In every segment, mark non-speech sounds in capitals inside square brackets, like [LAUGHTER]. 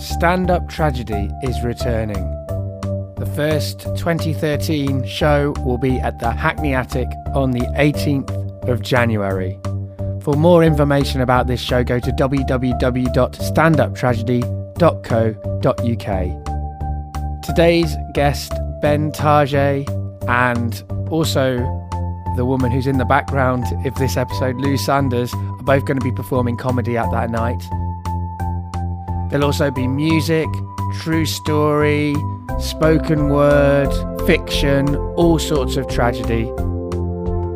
Stand Up Tragedy is returning. The first 2013 show will be at the Hackney Attic on the 18th of January. For more information about this show, go to www.standuptragedy.co.uk. Today's guest, Ben Tajay, and also the woman who's in the background of this episode, Lou Sanders, are both going to be performing comedy at that night. There'll also be music, true story, spoken word, fiction, all sorts of tragedy.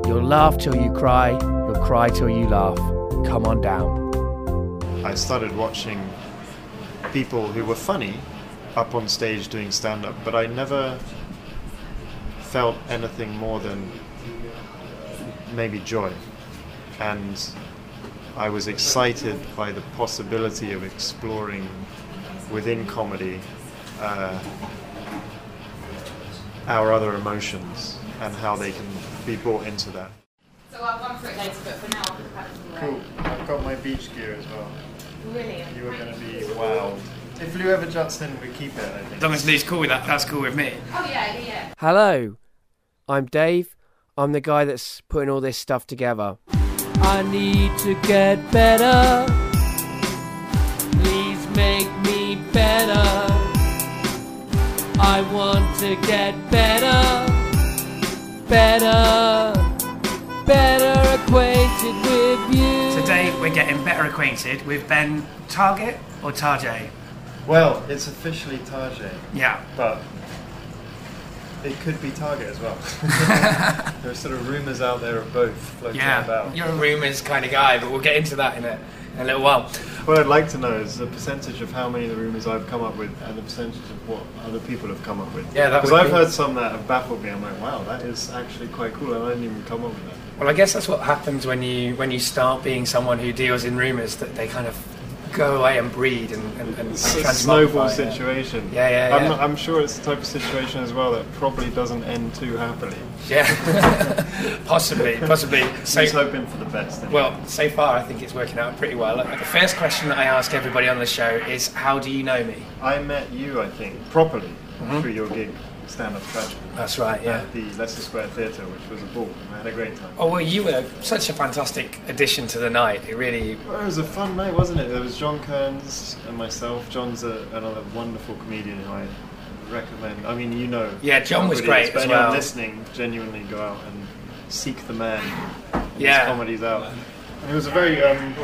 You'll laugh till you cry, you'll cry till you laugh. Come on down. I started watching people who were funny up on stage doing stand up, but I never felt anything more than maybe joy. And I was excited by the possibility of exploring within comedy uh, our other emotions and how they can be brought into that. So I'll run through it later, but for now I'll put the. Cool. I've got my beach gear as well. Brilliant. You are going to be wowed. If Lou ever juts in, we keep it, I think. As long as Lou's cool with that, that's cool with me. Oh yeah, yeah, yeah. Hello, I'm Dave. I'm the guy that's putting all this stuff together. I need to get better. Please make me better. I want to get better, better, better acquainted with you. Today we're getting better acquainted with Ben Target or Tarjay. Well, it's officially Tajay, Yeah. but it could be Target as well. [LAUGHS] there are sort of rumours out there of both floating Yeah. about. You're a rumours kind of guy, but we'll get into that in a, in a little while. What I'd like to know is the percentage of how many of the rumours I've come up with and the percentage of what other people have come up with. Yeah, that Because I've be- heard some that have baffled me. I'm like, wow, that is actually quite cool, and I didn't even come up with that. Well, I guess that's what happens when you when you start being someone who deals in rumours that they kind of go away and breed and, and, and It's a snowball yeah. situation. Yeah, yeah, I'm, not- I'm sure it's the type of situation as well that probably doesn't end too happily. Yeah, [LAUGHS] possibly, possibly. So, He's hoping for the best. anyway. well, so far I think it's working out pretty well. The first question that I ask everybody on the show is, "How do you know me?" I met you, I think, properly Mm-hmm. through your gig, Stand Up Tragedy, That's right. Yeah. at the Leicester Square Theatre, which was a ball. and I had a great time. Oh well, you were such a fantastic addition to the night. It really, Well, it was a fun night, wasn't it? There was John Kearns and myself. John's a, another wonderful comedian who I recommend. I mean, you know. Yeah, John was who it is, great But anyone well. listening, genuinely go out and seek the man. Yeah. His comedies out. And it was a very um,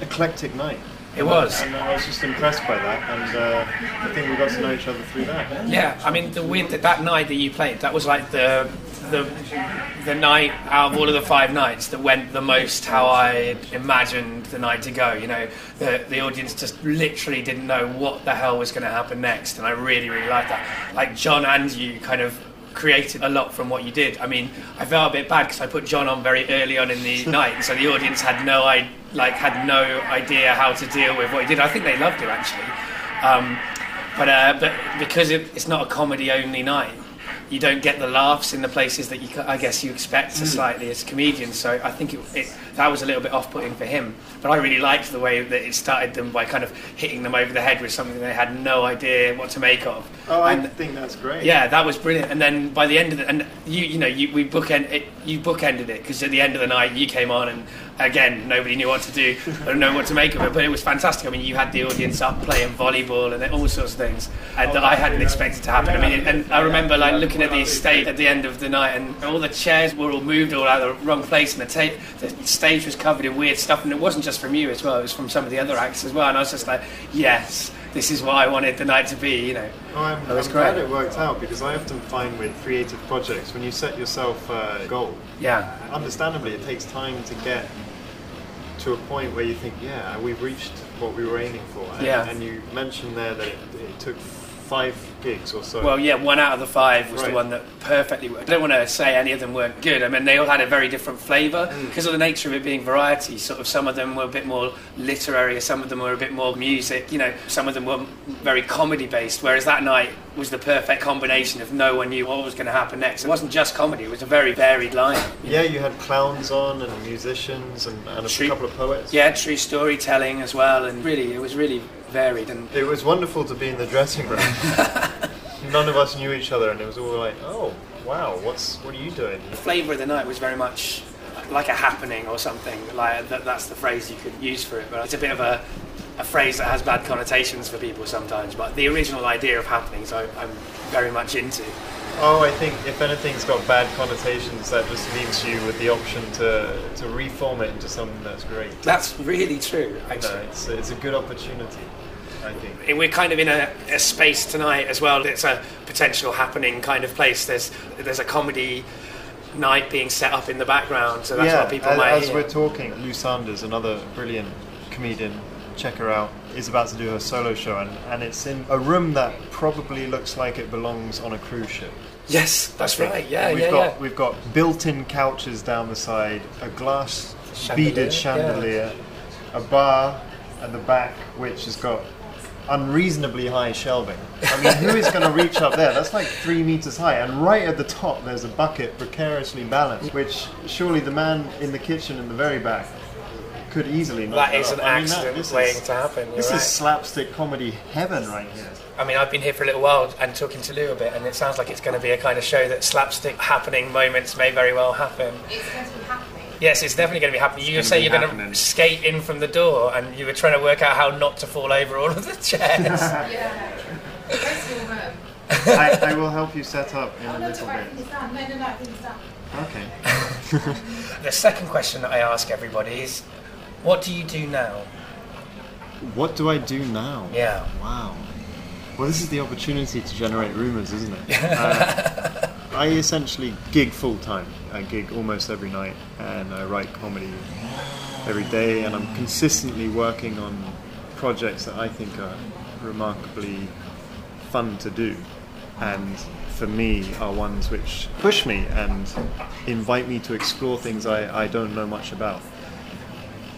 eclectic night. It was. And I was just impressed by that, and uh, I think we got to know each other through that. yeah. I mean, the weird that that night that you played, that was like the the the night out of all of the five nights that went the most how I imagined the night to go. You know, the the audience just literally didn't know what the hell was going to happen next, and I really really liked that. Like John and you kind of created a lot from what you did. I mean, I felt a bit bad because I put John on very early on in the [LAUGHS] night, so the audience had no I like had no idea how to deal with what he did. I think they loved him actually. Um, but uh, but because it, it's not a comedy only night, you don't get the laughs in the places that you I guess you expect Hmm. slightly as comedians. So I think it, it, that was a little bit off-putting for him. But I really liked the way that it started them by kind of hitting them over the head with something they had no idea what to make of. Oh, and I think that's great. yeah, that was brilliant. And then by the end of it, and you, you know, you, we bookend it. You bookended it because at the end of the night, you came on, and again, nobody knew what to do [LAUGHS] or know what to make of it. But it was fantastic. I mean, you had the audience up playing volleyball and all sorts of things and oh, that I hadn't expected to happen. I mean, and I remember like looking at the estate at the end of the night, and all the chairs were all moved all out of the wrong place, and the, ta- the stage was covered in weird stuff. And it wasn't just from you as well; it was from some of the other acts as well. And I was just like, yes. This is what I wanted the night to be, you know. Oh, I'm, I'm glad it worked out because I often find with creative projects, when you set yourself a goal, Yeah, uh, understandably, it takes time to get to a point where you think, yeah, we've reached what we were aiming for. And, Yeah. and you mentioned there that it, it took five gigs or so. Well, yeah, one out of the five was Right. the one that perfectly worked. I don't want to say any of them weren't good. I mean, they all had a very different flavour Mm. because of the nature of it being variety. Sort of, some of them were a bit more literary, some of them were a bit more music. You know, some of them were very comedy based. Whereas that night was the perfect combination of no one knew what was going to happen next. It wasn't just comedy; it was a very varied lineup. yeah, you had clowns on and musicians and, and a True- couple of poets. Yeah, true storytelling as well, and really, it was really varied. And It was wonderful to be in the dressing room. [LAUGHS] None of us knew each other, and it was all like, "Oh, wow, what's what are you doing?" the flavour of the night was very much like a happening or something. Like that, that's the phrase you could use for it. But it's a bit of a, a phrase that has bad connotations for people sometimes. But the original idea of happenings, I, I'm very much into. Oh, I think if anything's got bad connotations, that just leaves you with the option to to reform it into something that's great. That's really true, No, actually. it's it's a good opportunity, I think. We're kind of in a, a space tonight as well. It's a potential happening kind of place. There's there's a comedy night being set up in the background, so that's yeah, what people as, might as hear. we're talking, Lou Sanders, another brilliant comedian, check her out, is about to do her solo show, and, and it's in a room that probably looks like it belongs on a cruise ship. Yes, that's right. Yeah, we've yeah, got yeah. we've got built-in couches down the side, a glass Chandelier, beaded yeah. chandelier, a bar at the back which has got unreasonably high shelving. I mean, who is going to reach up there? That's like three meters high, and right at the top there's a bucket precariously balanced, which surely the man in the kitchen in the very back could easily. knock That is an I mean, that- accident this waiting is- to happen. You're This right. is slapstick comedy heaven right here. I mean, I've been here for a little while and talking to Lou a bit, and it sounds like it's going to be a kind of show that slapstick happening moments may very well happen. It's going to be happening. Yes, it's definitely going to be happening. You say you're going to skate in from the door, and you were trying to work out how not to fall over all of the [LAUGHS] chairs. Yeah. Go to your room. I, I will help you set up in Oh, a no, little bit. No, no, no, done. Okay. [LAUGHS] the second question that I ask everybody is, what do you do now? What do I do now? Yeah. Wow. Well, this is the opportunity to generate rumours, isn't it? [LAUGHS] Uh, I essentially gig full time. I gig almost every night, and I write comedy every day, and I'm consistently working on projects that I think are remarkably fun to do, and for me are ones which push me and invite me to explore things I, I don't know much about.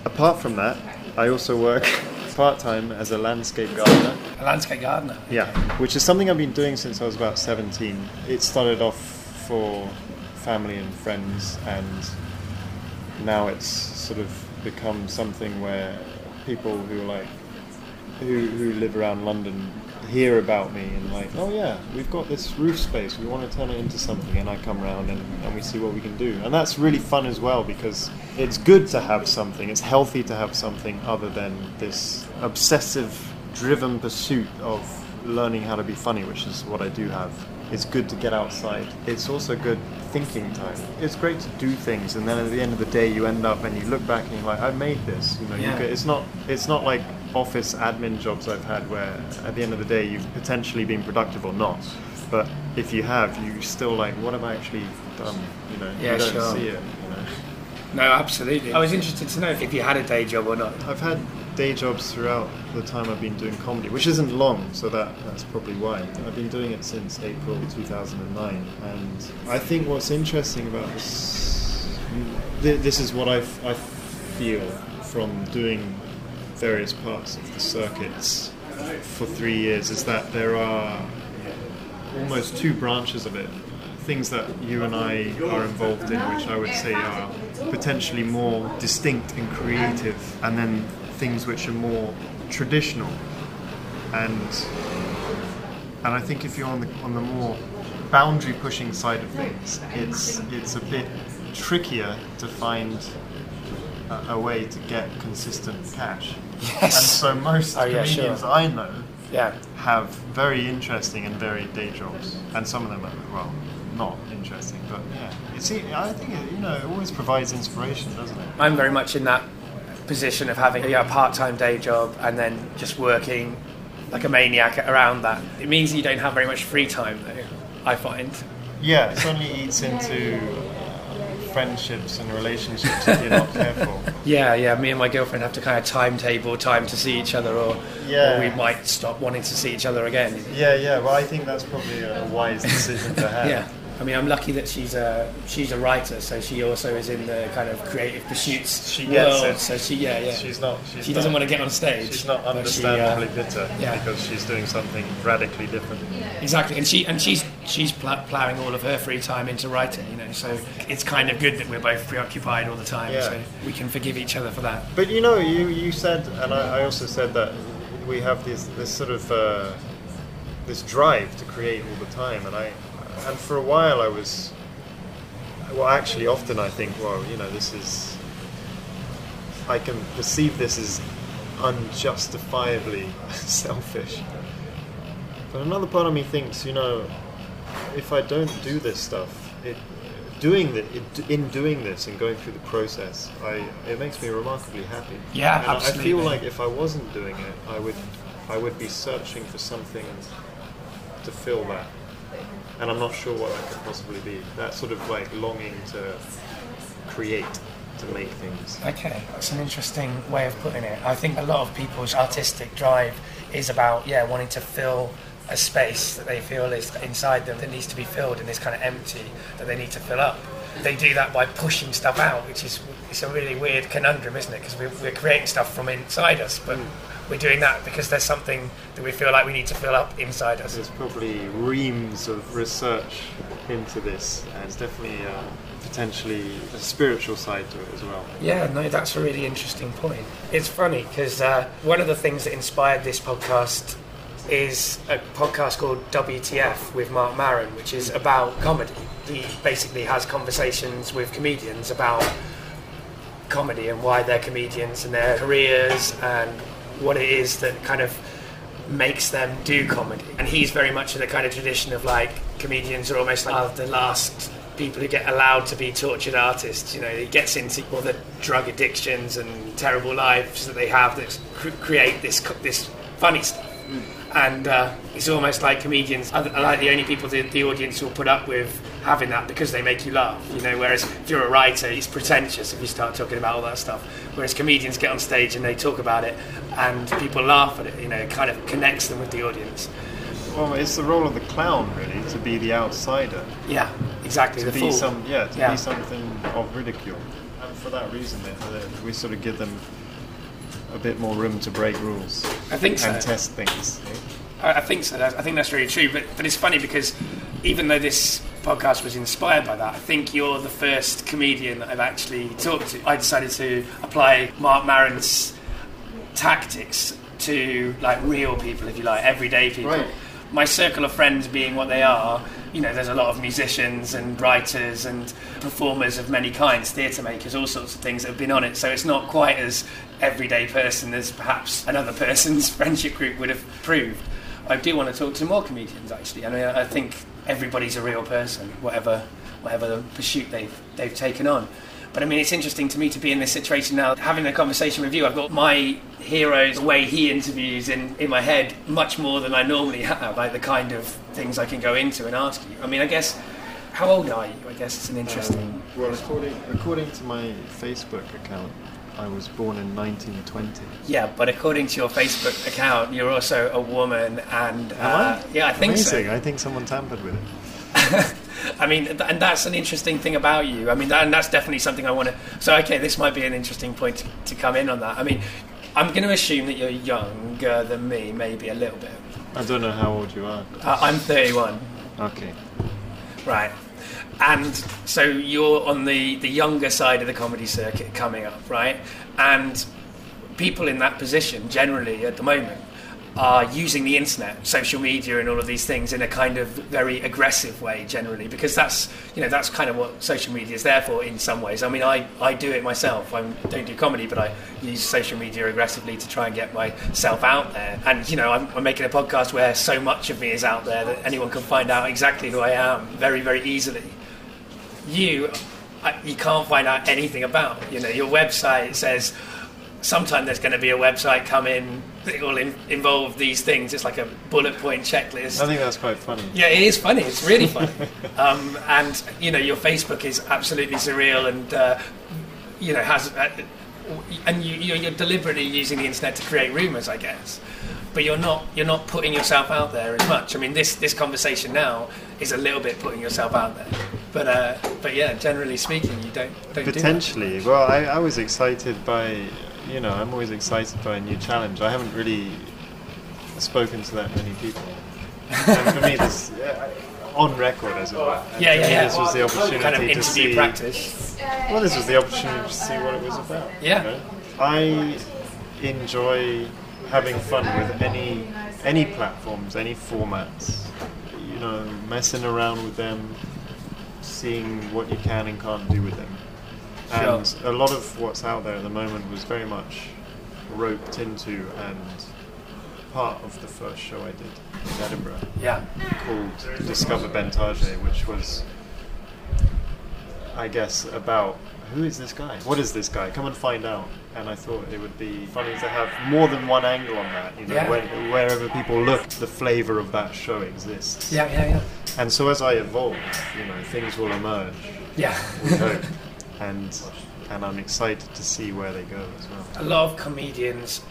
Apart from that, I also work [LAUGHS] part time as a landscape gardener. A landscape gardener. Yeah, which is something I've been doing since I was about 17. It started off for family and friends, and now it's sort of become something where people who like who, who live around London hear about me and like, oh yeah, we've got this roof space, we want to turn it into something, and I come round and, and we see what we can do, and that's really fun as well because it's good to have something, it's healthy to have something other than this obsessive, driven pursuit of learning how to be funny, which is what I do have. It's good to get outside. It's also good thinking time. It's great to do things, and then at the end of the day, you end up and you look back and you're like, I made this. You know, Yeah. you could, it's not it's not like office admin jobs I've had where at the end of the day you've potentially been productive or not. But if you have, you still like, what have I actually done? You know, Yeah, you don't sure. see it. You know, No, absolutely. I was interested to know if you had a day job or not. I've had day jobs throughout the time I've been doing comedy, which isn't long, so that that's probably why. I've been doing it since April 2009, and I think what's interesting about this, th- this is what I I feel from doing various parts of the circuits for three years, is that there are almost two branches of it. Things that you and I are involved in, which I would say are potentially more distinct and creative, and then things which are more traditional. And and I think if you're on the on the more boundary pushing side of things, it's it's a bit trickier to find a, a way to get consistent cash. Yes. And so most Oh, yeah, comedians sure. I know Yeah. have very interesting and varied day jobs, and some of them are well not interesting, but yeah, it's I think it, you know it always provides inspiration, doesn't it? I'm very much in that position of having yeah, a part-time day job and then just working like a maniac around that. It means you don't have very much free time, though. I find. Yeah, it certainly eats into uh, friendships and relationships if you're not careful. [LAUGHS] Yeah, yeah. Me and my girlfriend have to kind of timetable time to see each other, or, Yeah. or we might stop wanting to see each other again. Yeah, yeah. Well, I think that's probably a wise decision to [LAUGHS] have. Yeah. I mean, I'm lucky that she's a she's a writer, so she also is in the kind of creative pursuits She gets world. it. So she, yeah, yeah. She's not. She's she doesn't not, want to get on stage. She's not but she, uh, understandably bitter yeah. because she's doing something radically different. Exactly, and she and she's she's pl- ploughing all of her free time into writing. You know, so it's kind of good that we're both preoccupied all the time. Yeah. So we can forgive each other for that. But you know, you, you said, and I, I also said that we have this this sort of uh, this drive to create all the time, and I and for a while I was well actually often I think well you know this is I can perceive this as unjustifiably [LAUGHS] selfish. But another part of me thinks, you know, if I don't do this stuff, it, doing the, it, in doing this and going through the process, I it makes me remarkably happy. Yeah, and I- I feel like if I wasn't doing it, I would I would be searching for something to fill that, and I'm not sure what that could possibly be. That sort of like longing to create, to make things. Okay, that's an interesting way of putting it. I think a lot of people's artistic drive is about, yeah, wanting to fill a space that they feel is inside them that needs to be filled and is kind of empty that they need to fill up. They do that by pushing stuff out, which is it's a really weird conundrum, isn't it? Because we're, we're creating stuff from inside us, but hmm. We're doing that because there's something that we feel like we need to fill up inside us. There's probably reams of research into this, and it's definitely uh, potentially a spiritual side to it as well. Yeah, no, that's a really interesting point. It's funny because uh, one of the things that inspired this podcast is a podcast called WTF with Marc Maron, which is about comedy. He basically has conversations with comedians about comedy and why they're comedians and their careers and what it is that kind of makes them do comedy. And he's very much in the kind of tradition of like comedians are almost like the last people who get allowed to be tortured artists. You know, he gets into all the drug addictions and terrible lives that they have that cr- create this this funny stuff. And uh, it's almost like comedians are are like the only people that the audience will put up with having that because they make you laugh. You know, whereas if you're a writer, it's pretentious if you start talking about all that stuff. Whereas comedians get on stage and they talk about it, and people laugh at it. You know, it kind of connects them with the audience. Well, it's the role of the clown, really, to be the outsider, Yeah, exactly. to be fool. some, yeah, to Yeah. be something of ridicule, and for that reason, they- uh, we sort of give them a bit more room to break rules I think so. and test things. Eh? I, I think so. I think that's really true. But but it's funny because even though this podcast was inspired by that, I think you're the first comedian that I've actually talked to. I decided to apply Marc Maron's tactics to like real people, if you like, everyday people. Right. My circle of friends being what they are, you know, there's a lot of musicians and writers and performers of many kinds, theatre makers, all sorts of things that have been on it. So it's not quite as everyday person as perhaps another person's [LAUGHS] friendship group would have proved. I do want to talk to more comedians actually. I mean, I think everybody's a real person, whatever whatever pursuit they've they've taken on. But I mean, it's interesting to me to be in this situation now, having a conversation with you. I've got my heroes, the way he interviews in, in my head, much more than I normally have, like the kind of things I can go into and ask you. I mean, I guess, how old are you? I guess it's an interesting. Um, well, according, according to my Facebook account, I was born in 1920. Yeah, but according to your Facebook account, you're also a woman, and uh, Am I? yeah, I think Amazing. so. I think someone tampered with it. [LAUGHS] I mean, th- and that's an interesting thing about you. I mean, that, and that's definitely something I want to. So, okay, this might be an interesting point to, to come in on that. I mean, I'm going to assume that you're younger than me, maybe a little bit. I don't know how old you are. Uh, I'm 31, Okay. right? And so you're on the, the younger side of the comedy circuit coming up, right? And people in that position generally at the moment are using the internet, social media, and all of these things in a kind of very aggressive way generally, because that's you know that's kind of what social media is there for in some ways. I mean, I, I do it myself. I don't do comedy, but I use social media aggressively to try and get myself out there. And you know, I'm, I'm making a podcast where so much of me is out there that anyone can find out exactly who I am very very easily you you can't find out anything about. You know, your website says sometime there's going to be a website come in that will in, involve these things. It's like a bullet point checklist. I think that's quite funny. Yeah, it is funny. It's really funny. [LAUGHS] um, and you know, your Facebook is absolutely surreal, and uh, you know has, uh, and you, you're, you're deliberately using the internet to create rumours, I guess. But you're not you're not putting yourself out there as much. I mean, this this conversation now is a little bit putting yourself out there. But uh, but yeah, generally speaking, you don't don't do. Potentially. Well, I, I was excited by, you know, I'm always excited by a new challenge. I haven't really spoken to that many people. and for me, [LAUGHS] this, uh, on record as it were. Yeah, yeah, yeah. This was the opportunity kind of to see. practice. Well, this was the opportunity to see what it was about. you Yeah. know. I enjoy having fun with any any platforms, any formats. Know, messing around with them, seeing what you can and can't do with them. And Sure. a lot of what's out there at the moment was very much roped into and part of the first show I did in Edinburgh Yeah. called Discover Bentage, which was, I guess, about who is this guy? What is this guy? Come and find out. And I thought it would be funny to have more than one angle on that. You know, Yeah. when, wherever people look, the flavour of that show exists. Yeah, yeah, yeah. And so as I evolve, you know, things will emerge. Yeah. We hope. and and I'm excited to see where they go as well. a lot of comedians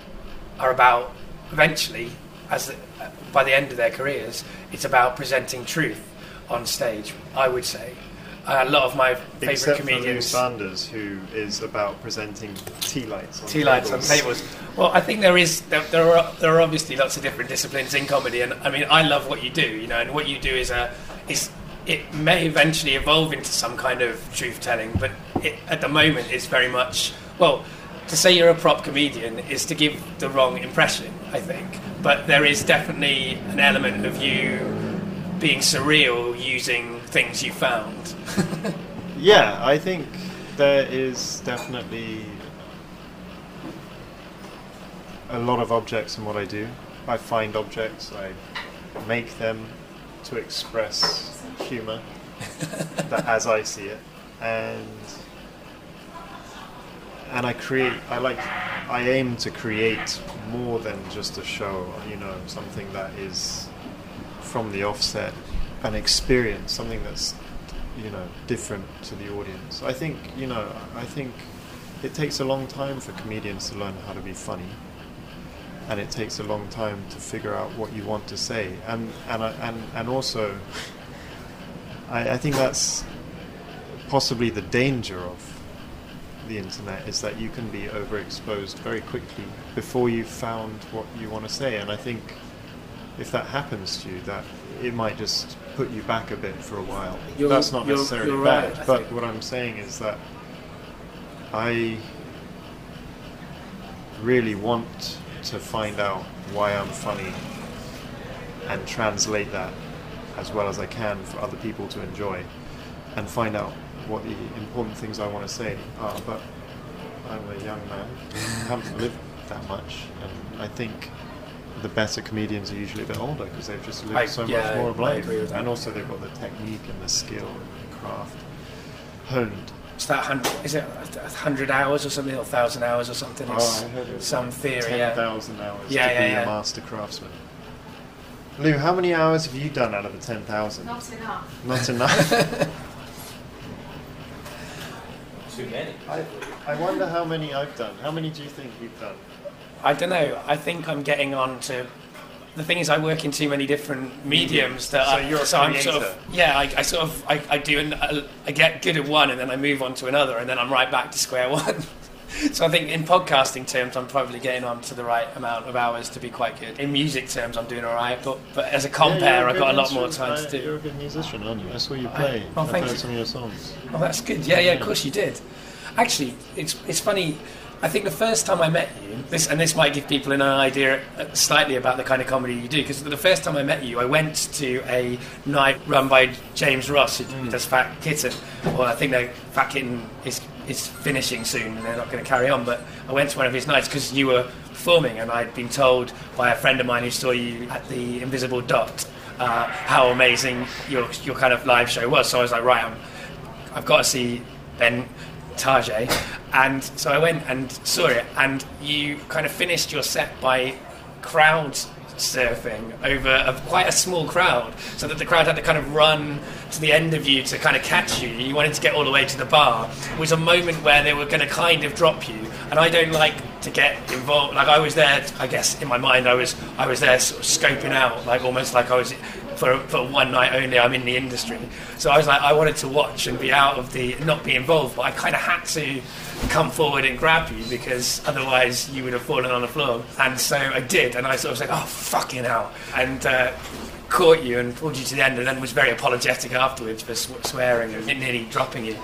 are about eventually as by the end of their careers it's about presenting truth on stage i would say a lot of my favorite Except for Lou comedians. Sanders, who is about presenting tea lights on tea lights on tables. tables. Well i think there is there, there are there are obviously lots of different disciplines in comedy and i mean i love what you do you know and what you do is a is it may eventually evolve into some kind of truth telling but it, at the moment it's very much well to say you're a prop comedian is to give the wrong impression i think. But there is definitely an element of you being surreal using things you found [LAUGHS] Yeah, I think there is definitely a lot of objects in what I do. I find objects, I make them to express humour [LAUGHS] that as I see it, and and I create. I like. I aim to create more than just a show. You know, something that is from the offset an experience, something that's you know different to the audience. I think you know I think it takes a long time for comedians to learn how to be funny, and it takes a long time to figure out what you want to say, and and uh, and and also I, I think that's possibly the danger of the internet is that you can be overexposed very quickly before you've found what you want to say, and I think if that happens to you, that it might just put you back a bit for a while. You're- That's not you're- necessarily you're bad, right, but what I'm saying is that I really want to find out why I'm funny and translate that as well as I can for other people to enjoy and find out what the important things I want to say are. But I'm a young man, I haven't lived that much, and I think the better comedians are usually a bit older because they've just lived I- so yeah, much more of I life, agree and also they've got the technique and the skill and the craft honed. It's that hundred, is it a hundred hours or something, or thousand hours or something? Oh, I heard it some like theory. Ten Yeah. hours Yeah, to yeah, be yeah. a master craftsman. Lou, how many hours have you done out of the ten thousand? Not enough. Not enough. [LAUGHS] Too many. I, I wonder how many I've done. How many do you think you've done? I don't know. I think I'm getting on to. The thing is, I work in too many different mediums that So I, you're a so I'm sort of yeah. I, I sort of I, I do an, I, I get good at one and then I move on to another and then I'm right back to square [LAUGHS] one. so I think in podcasting terms, I'm probably getting on to the right amount of hours to be quite good. In music terms, I'm doing all right, but but as a compare, Yeah, you're I've got a lot more instrument- time to uh, You're do. a good musician, aren't you? I saw you I- play. oh, I've heard you. some of your songs. Oh, that's good. Yeah, yeah, of course you did. Actually, it's it's funny. I think the first time I met you, this and this might give people an idea uh, slightly about the kind of comedy you do. Because the first time I met you, I went to a night run by James Ross, who does Fat Kitten. Well, I think that Fat Kitten is is finishing soon, and they're not going to carry on. But I went to one of his nights because you were performing, and I'd been told by a friend of mine who saw you at the Invisible Dot uh, how amazing your your kind of live show was. So I was like, right, I'm I've got to see Ben Tajay. Eh? And so I went and saw it, and you kind of finished your set by crowd surfing over a, quite a small crowd, so that the crowd had to kind of run to the end of you to kind of catch you. You wanted to get all the way to the bar. It was a moment where they were going to kind of drop you, and I don't like to get involved. Like I was there, I guess in my mind, I was I was there sort of scoping out, like almost like I was for, for one night only. I'm in the industry, so I was like, I wanted to watch and be out of the, not be involved, but I kind of had to come forward and grab you because otherwise you would have fallen on the floor. And so I did, and I sort of said, oh fucking hell, and. Uh, Caught you and pulled you to the end, and then was very apologetic afterwards for sw- swearing and nearly dropping you.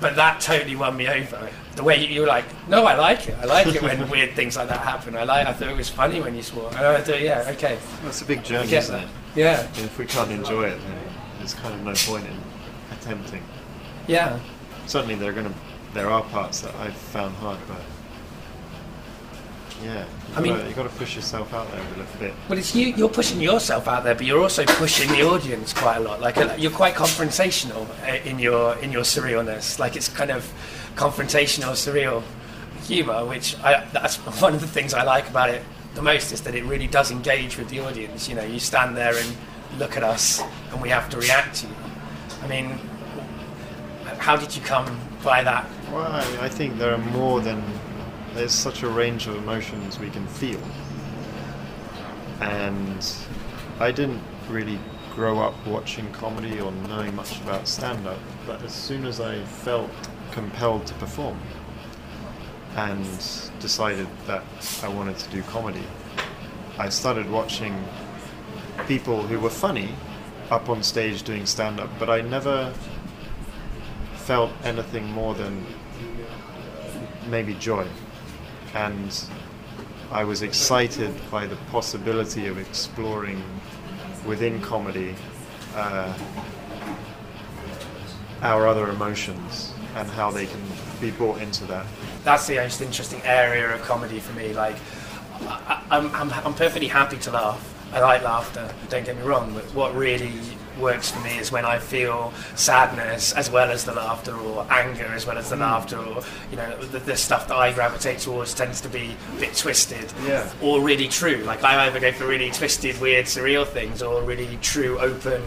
but that totally won me over. The way you, you were like, no, I like it. I like it when [LAUGHS] weird things like that happen. I like. I thought it was funny when you swore. And I thought, yeah, okay, That's a big journey, isn't that. it? Yeah, And if we can't enjoy it, then there's kind of no point in attempting. yeah. Certainly, there are gonna there are parts that I've found hard, but yeah, I mean- gotta, you got to push yourself out there a little bit. Well, it's you. You're pushing yourself out there, but you're also pushing the audience quite a lot. Like uh, you're quite confrontational uh, in your in your surrealness. Like it's kind of confrontational, surreal humor, which I, that's [LAUGHS] one of the things I like about it the most is that it really does engage with the audience. You know, you stand there and look at us, and we have to react to you. I mean, how did you come by that? Well, I, I think there are more than there's such a range of emotions we can feel, and I didn't really grow up watching comedy or knowing much about stand-up, but as soon as I felt compelled to perform and decided that I wanted to do comedy, I started watching people who were funny up on stage doing stand-up, but I never felt anything more than maybe joy. And I was excited by the possibility of exploring within comedy uh, our other emotions and how they can be brought into that. that's the most interesting area of comedy for me. Like, I, I'm, I'm, I'm perfectly happy to laugh. I like laughter. Don't get me wrong. But what really works for me is when I feel sadness as well as the laughter, or anger as well as the hmm. laughter, or you know, the, the stuff that I gravitate towards tends to be a bit twisted, Yeah. or really true. Like I either go for really twisted, weird, surreal things, or really true, open,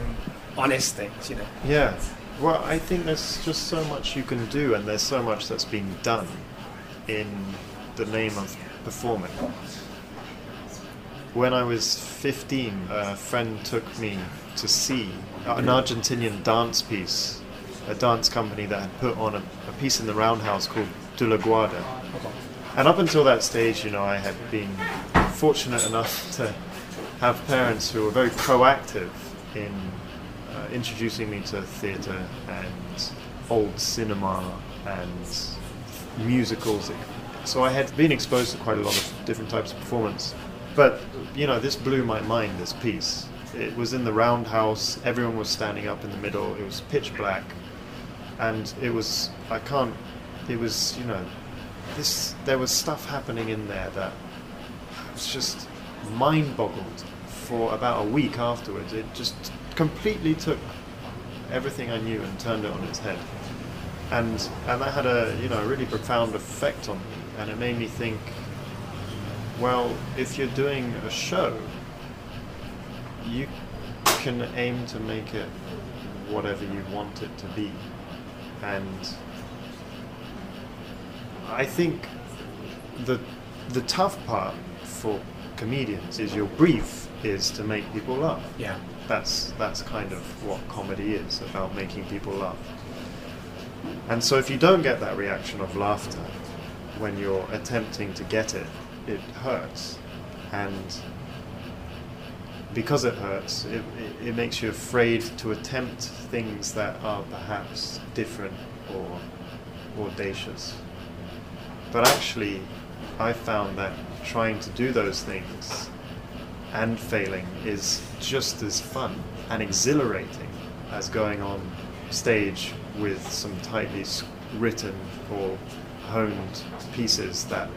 honest things. You know. Yeah. Well, I think there's just so much you can do, and there's so much that's been done in the name of performing. When I was 15, a friend took me to see an Argentinian dance piece, a dance company that had put on a, a piece in the Roundhouse called De La Guarda. And up until that stage, you know, I had been fortunate enough [LAUGHS] to have parents who were very proactive in uh, introducing me to theatre and old cinema and musicals. So I had been exposed to quite a lot of different types of performance. But, you know, this blew my mind, this piece. It was in the roundhouse, everyone was standing up in the middle, it was pitch black. And it was, I can't, it was, you know, this, there was stuff happening in there that was just mind boggled for about a week afterwards. It just completely took everything I knew and turned it on its head. And and that had a you know a really profound effect on me, and it made me think. Well, if you're doing a show, you can aim to make it whatever you want it to be, and I think the the tough part for comedians is your brief is to make people laugh. Yeah. That's that's kind of what comedy is about making people laugh. And so if you don't get that reaction of laughter when you're attempting to get it, it hurts. And because it hurts, it, it, it makes you afraid to attempt things that are perhaps different or audacious. But actually, I found that trying to do those things and failing is just as fun and exhilarating as going on stage with some tightly written or honed pieces that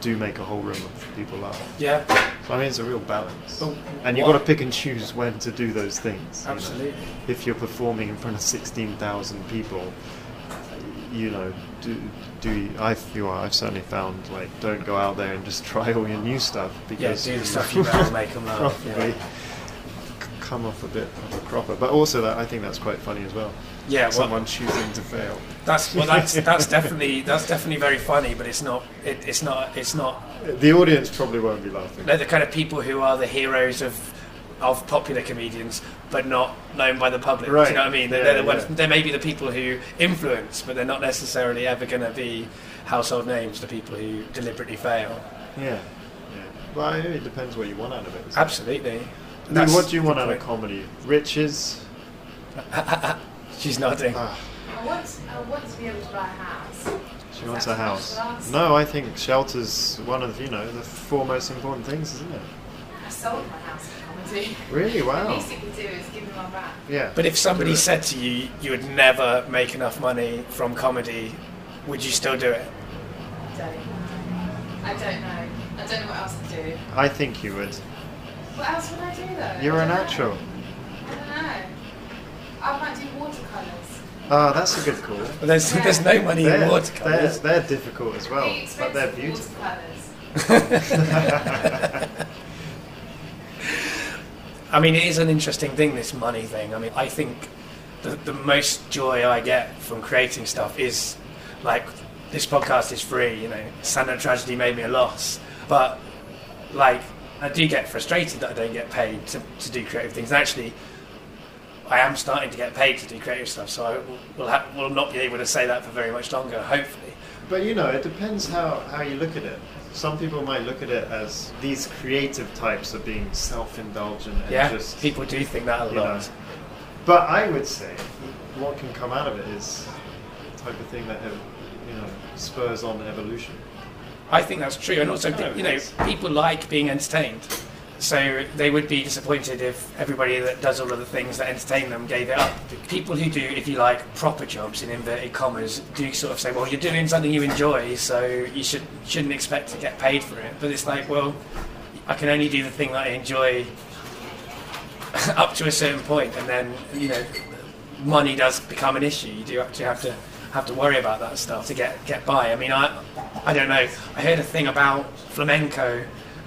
do make a whole room of people laugh. Yeah. So I mean, it's a real balance, Oh, and you've what- got to pick and choose when to do those things. you know. Absolutely. If you're performing in front of sixteen thousand people, you know, do do you, I've you know, I've certainly found like don't go out there and just [LAUGHS] try all your new stuff because Yeah, do the stuff you know will make them laugh. [LAUGHS] probably Yeah. Come off a bit of a cropper. But also that I think that's quite funny as well. Yeah, well- someone choosing to fail. That's well, that's [LAUGHS] that's definitely that's definitely very funny, but it's not it, it's not it's not The audience probably won't be laughing. they're the kind of people who are the heroes of of popular comedians, but not known by the public. Do you know what I mean? They're, Yeah, they're the ones, yeah. they may be the people who influence, but they're not necessarily ever going to be household names. The people who deliberately fail. Yeah. yeah. Well, it depends what you want out of it. Absolutely. it? Absolutely. I mean, what do you the want out of comedy? Riches? [LAUGHS] She's nodding. Ah, want, I want to be able to buy a house. She wants a house. too much to ask? No, I think shelter's one of you know the four most important things, isn't it? I sold my house for comedy. Really? Wow. The least you can do is give me one back. Yeah. But if somebody Do it. said to you you would never make enough money from comedy, would you still do it? I don't. I don't know. I don't know what else to do. I think you would. What else would I do though? You're I a don't know. natural. I don't know. I might do watercolours. Oh, that's a good call. But there's Yeah. there's no money in They're, they're, watercolors. they're difficult as well, The but they're beautiful. watercolours. [LAUGHS] I mean, it is an interesting thing, this money thing. I mean, I think the, the most joy I get from creating stuff is like this podcast is free, you know, Stand Up Tragedy made me a loss. But like, I do get frustrated that I don't get paid to, to do creative things. And actually, I am starting to get paid to do creative stuff, so I will, will, ha- will not be able to say that for very much longer, hopefully. But you know, it depends how, how you look at it. Some people might look at it as these creative types are being self-indulgent and Yeah, just. people do think that a lot. know. But I would say what can come out of it is the type of thing that you know spurs on evolution. I think that's true, and also, you know, people like being entertained. So they would be disappointed if everybody that does all of the things that entertain them gave it up. People who do, if you like, proper jobs in inverted commas, do sort of say, "Well, you're doing something you enjoy, so you should shouldn't expect to get paid for it." But it's like, well, I can only do the thing that I enjoy [LAUGHS] up to a certain point, and then you know, money does become an issue. You do actually have to have to worry about that stuff to get get by. I mean, I I don't know. I heard a thing about flamenco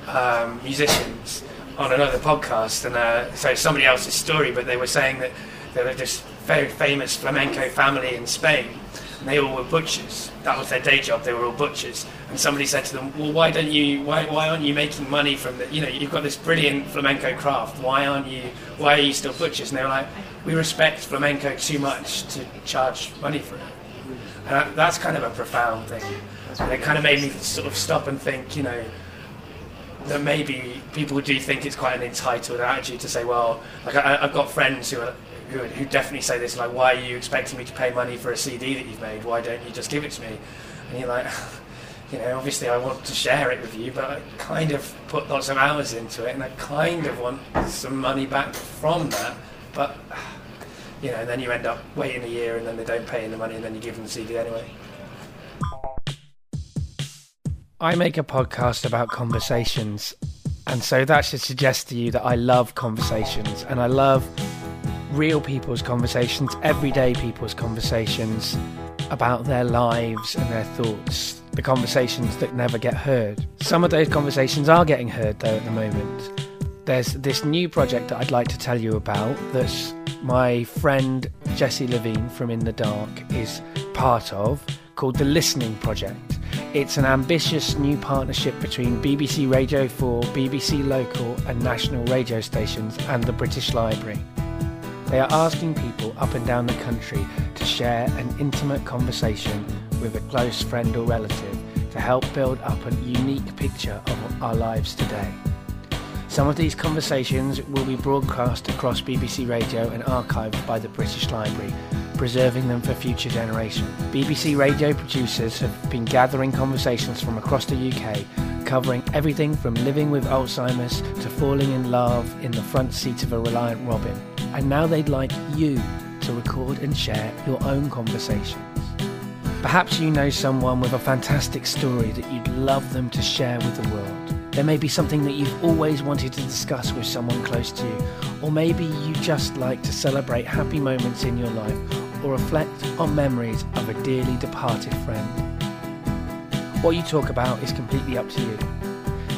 um, musicians on another podcast, and uh, so somebody else's story, but they were saying that there was this very famous flamenco family in Spain. And they all were butchers. That was their day job. They were all butchers. And somebody said to them, "Well, why don't you? Why, why aren't you making money from the? You know, you've got this brilliant flamenco craft. Why aren't you? Why are you still butchers?" And they were like, "We respect flamenco too much to charge money for it." And that, that's kind of a profound thing. And it kind of made me sort of stop and think, you know, that maybe people do think it's quite an entitled attitude to say, well, like I, I've got friends who are who, who definitely say this, like, why are you expecting me to pay money for a CD that you've made? Why don't you just give it to me? And you're like, [LAUGHS] you know, obviously I want to share it with you, but I kind of put lots of hours into it, and I kind of want some money back from that, but. You know, and then you end up waiting a year, and then they don't pay you the money, and then you give them the CD anyway. I make a podcast about conversations, and so that should suggest to you that I love conversations and I love real people's conversations, everyday people's conversations about their lives and their thoughts, the conversations that never get heard. Some of those conversations are getting heard though at the moment. There's this new project that I'd like to tell you about that's my friend Jesse Levine from In the Dark is part of called the Listening Project. It's an ambitious new partnership between BBC Radio 4, BBC Local, and national radio stations and the British Library. They are asking people up and down the country to share an intimate conversation with a close friend or relative to help build up a unique picture of our lives today. Some of these conversations will be broadcast across BBC Radio and archived by the British Library, preserving them for future generations. BBC Radio producers have been gathering conversations from across the UK, covering everything from living with Alzheimer's to falling in love in the front seat of a Reliant Robin. And now they'd like you to record and share your own conversations. Perhaps you know someone with a fantastic story that you'd love them to share with the world. There may be something that you've always wanted to discuss with someone close to you, or maybe you just like to celebrate happy moments in your life or reflect on memories of a dearly departed friend. What you talk about is completely up to you.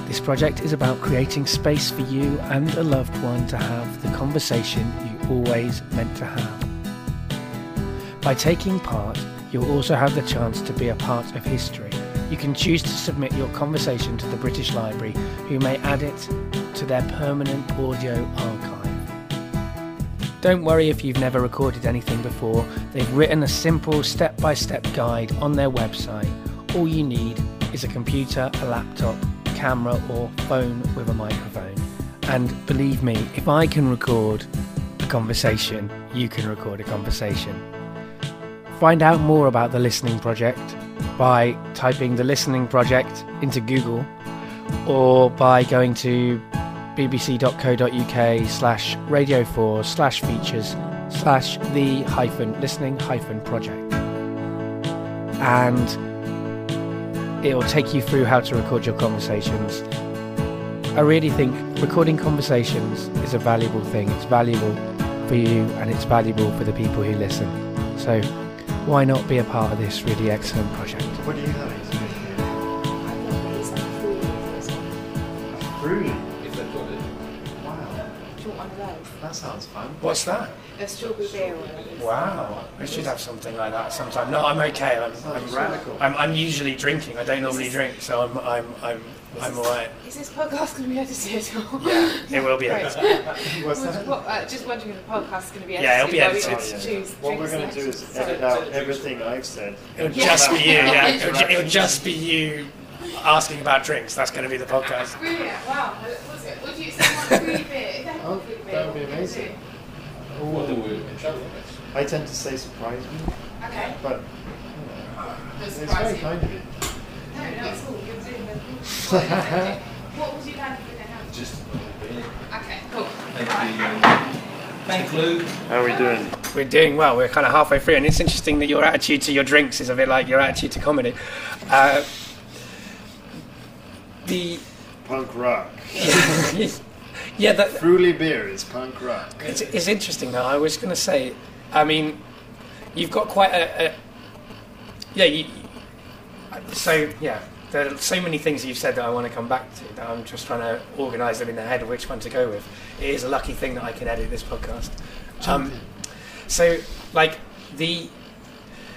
This project is about creating space for you and a loved one to have the conversation you always meant to have. By taking part, you'll also have the chance to be a part of history. You can choose to submit your conversation to the British Library, who may add it to their permanent audio archive. Don't worry if you've never recorded anything before, they've written a simple step by step guide on their website. All you need is a computer, a laptop, camera, or phone with a microphone. And believe me, if I can record a conversation, you can record a conversation. find out more about the Listening Project by typing the Listening Project into Google or by going to bbc.co.uk slash radio 4 slash features slash the hyphen listening hyphen project. And it will take you through how to record your conversations. I really think recording conversations is a valuable thing. It's valuable for you and it's valuable for the people who listen. So why not be a part of this really excellent project? What do you have? Fruity. If they've got it. Wow. Do one of? That sounds fun. What's that? A strawberry beer. Wow, we should have something like that sometime. No, I'm okay. I'm, I'm radical. I'm, I'm usually drinking. I don't normally drink, so I'm I'm I'm I'm alright. Is this podcast going to be edited? Or? [LAUGHS] Yeah, it will be. Great. edited. What's that? what, uh, just wondering if the podcast is going to be edited. Yeah, it'll be where we edited. get to Yeah. choose What we're drinks going to do is selections. edit out everything I've said. It'll Yeah. just be you. Yeah, Yeah. it'll, ju- it'll just be you asking about drinks. That's going to be the podcast. Brilliant, wow. What's it? Would you say one fruity beer? If they have Oh, a fruity beer, that would be what would you amazing. do? Well, then we're in I tend to say surprise me, Okay. but you know, That's it's very surprising. kind of you. No, no, it's cool. You're doing the What would you like if they have? Just a little bit. Okay, cool. Thank you. Thank Lou. How are we doing? We're doing well. We're kind of halfway through, and it's interesting that your attitude to your drinks is a bit like your attitude to comedy. Uh, the Punk rock. [LAUGHS] yeah, that, Fruity beer is punk rock. It's, it's interesting though. I was going to say, I mean, you've got quite a, a yeah. You, so yeah, there are so many things you've said that I want to come back to. That I'm just trying to organise them in the head of which one to go with. It is a lucky thing that I can edit this podcast. Um, so like the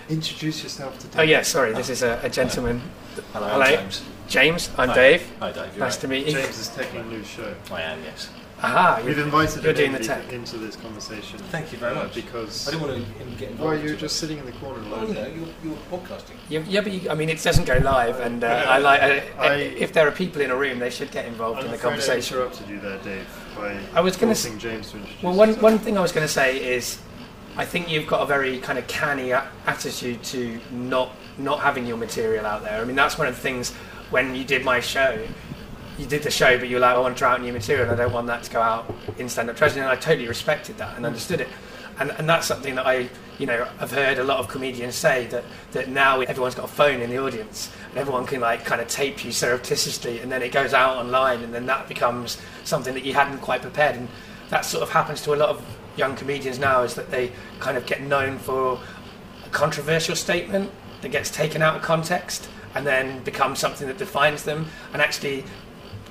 Introduce yourself to oh yeah, sorry, this is a, a gentleman. Hello, Hello. I'm James. James, I'm Hi. Dave. Hi, Dave. You're Nice right. to meet you. James is taking Lou's show. I am, yes. Aha, We've you're, invited you're doing the tech. into this conversation. Thank you very uh, much. Because I didn't want to him get involved. well, too you're much. just sitting in the corner. Well, alone. you know, you're, you're podcasting. Yeah, yeah, but you, I mean, it doesn't go live, and uh, I like. Uh, I- if there are people in a room, they should get involved I'm in the afraid I conversation. interrupted you there, Dave, by I was gonna forcing James to introduce Well, one himself. one thing I was going to say is, I think you've got a very kind of canny a- attitude to not not having your material out there. I mean, that's one of the things when you did my show. You did the show, but you were like, oh, I want to try out new material, I don't want that to go out in Stand Up Tragedy. And I totally respected that and understood it. And, and that's something that I, you know, I've heard a lot of comedians say that, that now everyone's got a phone in the audience and everyone can like kind of tape you surreptitiously and then it goes out online and then that becomes something that you hadn't quite prepared. And that sort of happens to a lot of young comedians now is that they kind of get known for a controversial statement that gets taken out of context and then becomes something that defines them. And actually,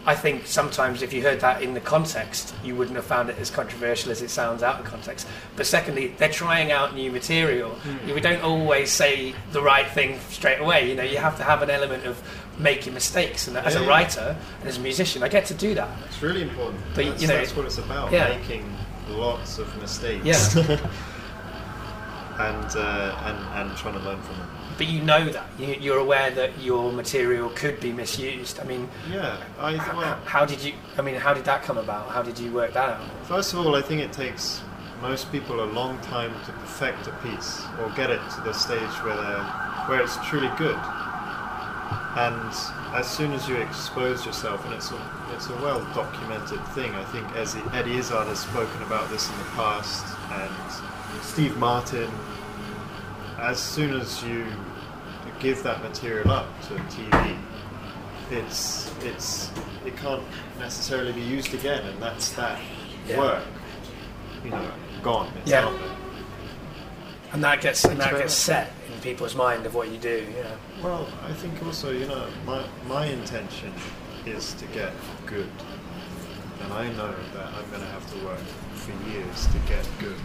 I think sometimes if you heard that in the context, you wouldn't have found it as controversial as it sounds out of context. But secondly, they're trying out new material. We don't always say the right thing straight away. You know, you have to have an element of making mistakes. And as a Yeah. writer and as a musician, I get to do that. It's really important. But, that's, you know- that's what it's about. Yeah. Making lots of mistakes. Yeah. [LAUGHS] and, uh, and and trying to learn from them. But you know that. You, you're aware that your material could be misused. I mean, Yeah, I well, how did you? I mean, how did that come about? How did you work that out? First of all, I think it takes most people a long time to perfect a piece or get it to the stage where they're, where it's truly good. And as soon as you expose yourself, and it's a, it's a well documented thing, I think as Eddie Izzard has spoken about this in the past, and Steve Martin, as soon as you give that material up to TV, it's it's it can't necessarily be used again, and that's that Yeah. work, you know, gone. It's Yeah. there. And that gets and that gets set in people's mind of what you do. Yeah. Well, I think also, you know, my my intention is to get good, and I know that I'm going to have to work for years to get good.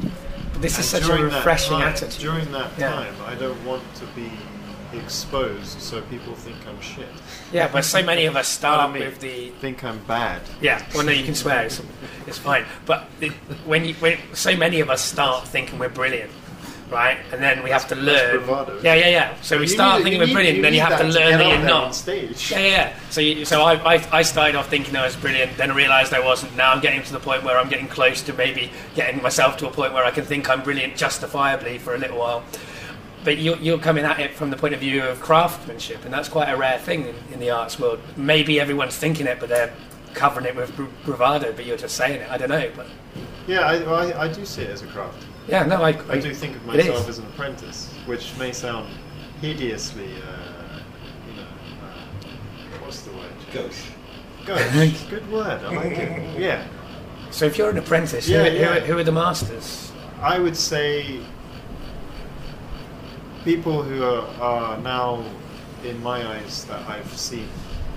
This is such a refreshing time- attitude. During that Yeah. time, I don't want to be exposed so people think I'm shit. Yeah, but so many of us start me. with the Think I'm bad. yeah. Well, no, you can swear. It's, it's fine. But it, when you when so many of us start thinking we're brilliant, right? And then we have to learn. bravado. Yeah, yeah, yeah. So we You start need- thinking we're brilliant, you then you need have to learn that you're not. Stage. Yeah, yeah, yeah. So, you, so I, I, I started off thinking I was brilliant, then I realised I wasn't. Now I'm getting to the point where I'm getting close to maybe getting myself to a point where I can think I'm brilliant justifiably for a little while. but you're, you're coming at it from the point of view of craftsmanship, and that's quite a rare thing in, in the arts world. Maybe everyone's thinking it, but they're covering it with bravado. But you're just saying it. I don't know, but Yeah, I, well, I, I do see it as a craft. Yeah, no, I, I do think of myself as an apprentice, which may sound hideously, uh, you know, uh, what's the word? Gauche. [LAUGHS] Gauche. Good word. I like it. [LAUGHS] Yeah, So if you're an apprentice, Yeah, who, Who, yeah. are, who are the masters? I would say people who are, are now, in my eyes, that I've seen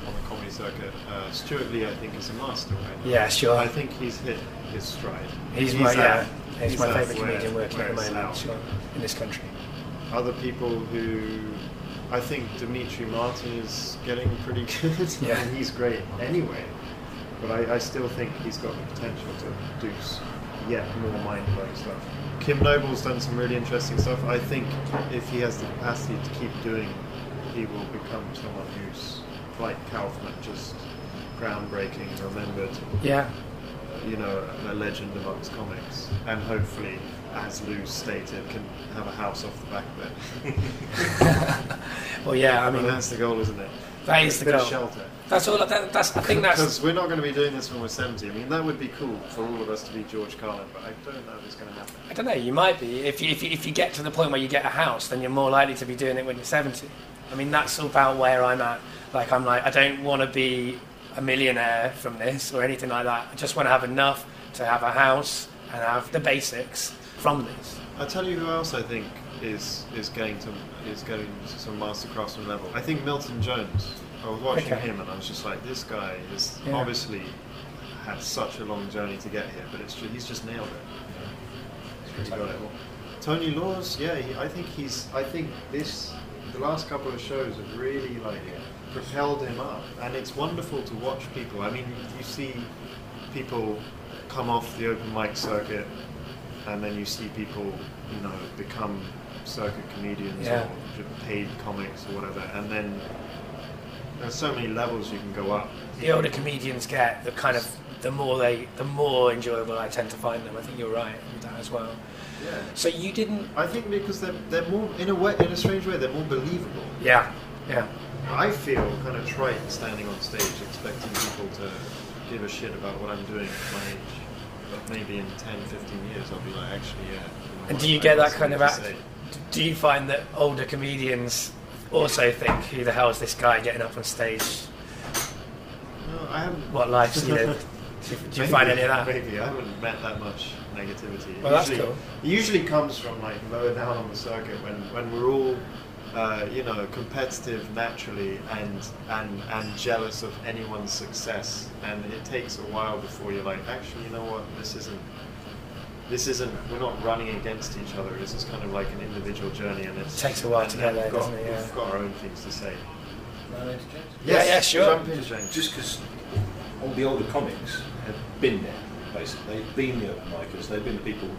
on the comedy circuit. Uh, Stewart Lee, I think, is a master right now. Yeah, sure. I think he's hit his stride. He's, my yeah, at- he's, my favourite comedian working at the moment sure, uh, in this country. Other people who, I think Demetri Martin is getting pretty good. [LAUGHS] Yeah. and he's great anyway. But I, I still think he's got the potential to do s- yet more mind-blowing stuff. Kim Noble's done some really interesting stuff. I think if he has the capacity to keep doing, he will become someone who's like Kaufman, just groundbreaking, and remembered, Yeah, you know, a legend amongst comics, and hopefully, as Lou stated, can have a house off the back of it. [LAUGHS] well, yeah. I mean, mean, that's the goal, isn't it? that is the bit goal. of shelter. That's all. That, that's. I think that's. Because we're not going to be doing this when we're 70. I mean, that would be cool for all of us to be George Carlin, but I don't know if it's going to happen. I don't know. You might be if you, if you if you get to the point where you get a house, then you're more likely to be doing it when you're 70. I mean, that's about where I'm at. Like, I'm like, I don't want to be a millionaire from this or anything like that. I just want to have enough to have a house and have the basics from this. I'll tell you who else I think is is going to is going to some master craftsman level. I think Milton Jones. I was watching Okay. him and I was just like, this guy is Yeah. obviously had such a long journey to get here, but it's he's just nailed it. He's really got it. Tony Laws, yeah, he, I think he's. I think this the last couple of shows have really like propelled him up, and it's wonderful to watch people. I mean, you see people come off the open mic circuit, and then you see people, you know, become circuit comedians Yeah. or paid comics or whatever, and then there's so many levels you can go up. The older comedians get, the kind of the more they, the more enjoyable I tend to find them. I think you're right with that as well. Yeah. So you didn't. I think because they're, they're more, in a way, in a strange way, they're more believable. Yeah, yeah. I feel kind of trite standing on stage expecting people to give a shit about what I'm doing at my age. But maybe in 10, 15 years I'll be like, actually, yeah. you know And do you I get that kind of act? Do you find that older comedians also think, "Who the hell is this guy getting up on stage? No, I haven't. What life's he lived?" [LAUGHS] Do you, do you find any of that? Maybe I haven't met that much negativity. Well, that's usually, cool. It usually comes from like lower down on the circuit when, when we're all, uh, you know, competitive naturally and and and jealous of anyone's success, and it takes a while before you're like, actually, you know what, this isn't. This isn't. We're not running against each other. This is kind of like an individual journey, and it Takes a while to get there, we've got, doesn't it? Yeah. We've got our own things to say. No, no, it's James. Yeah, yeah, sure. Jump in, James. Just because all the older comics have been there, basically. They've been the open micers, they've been the people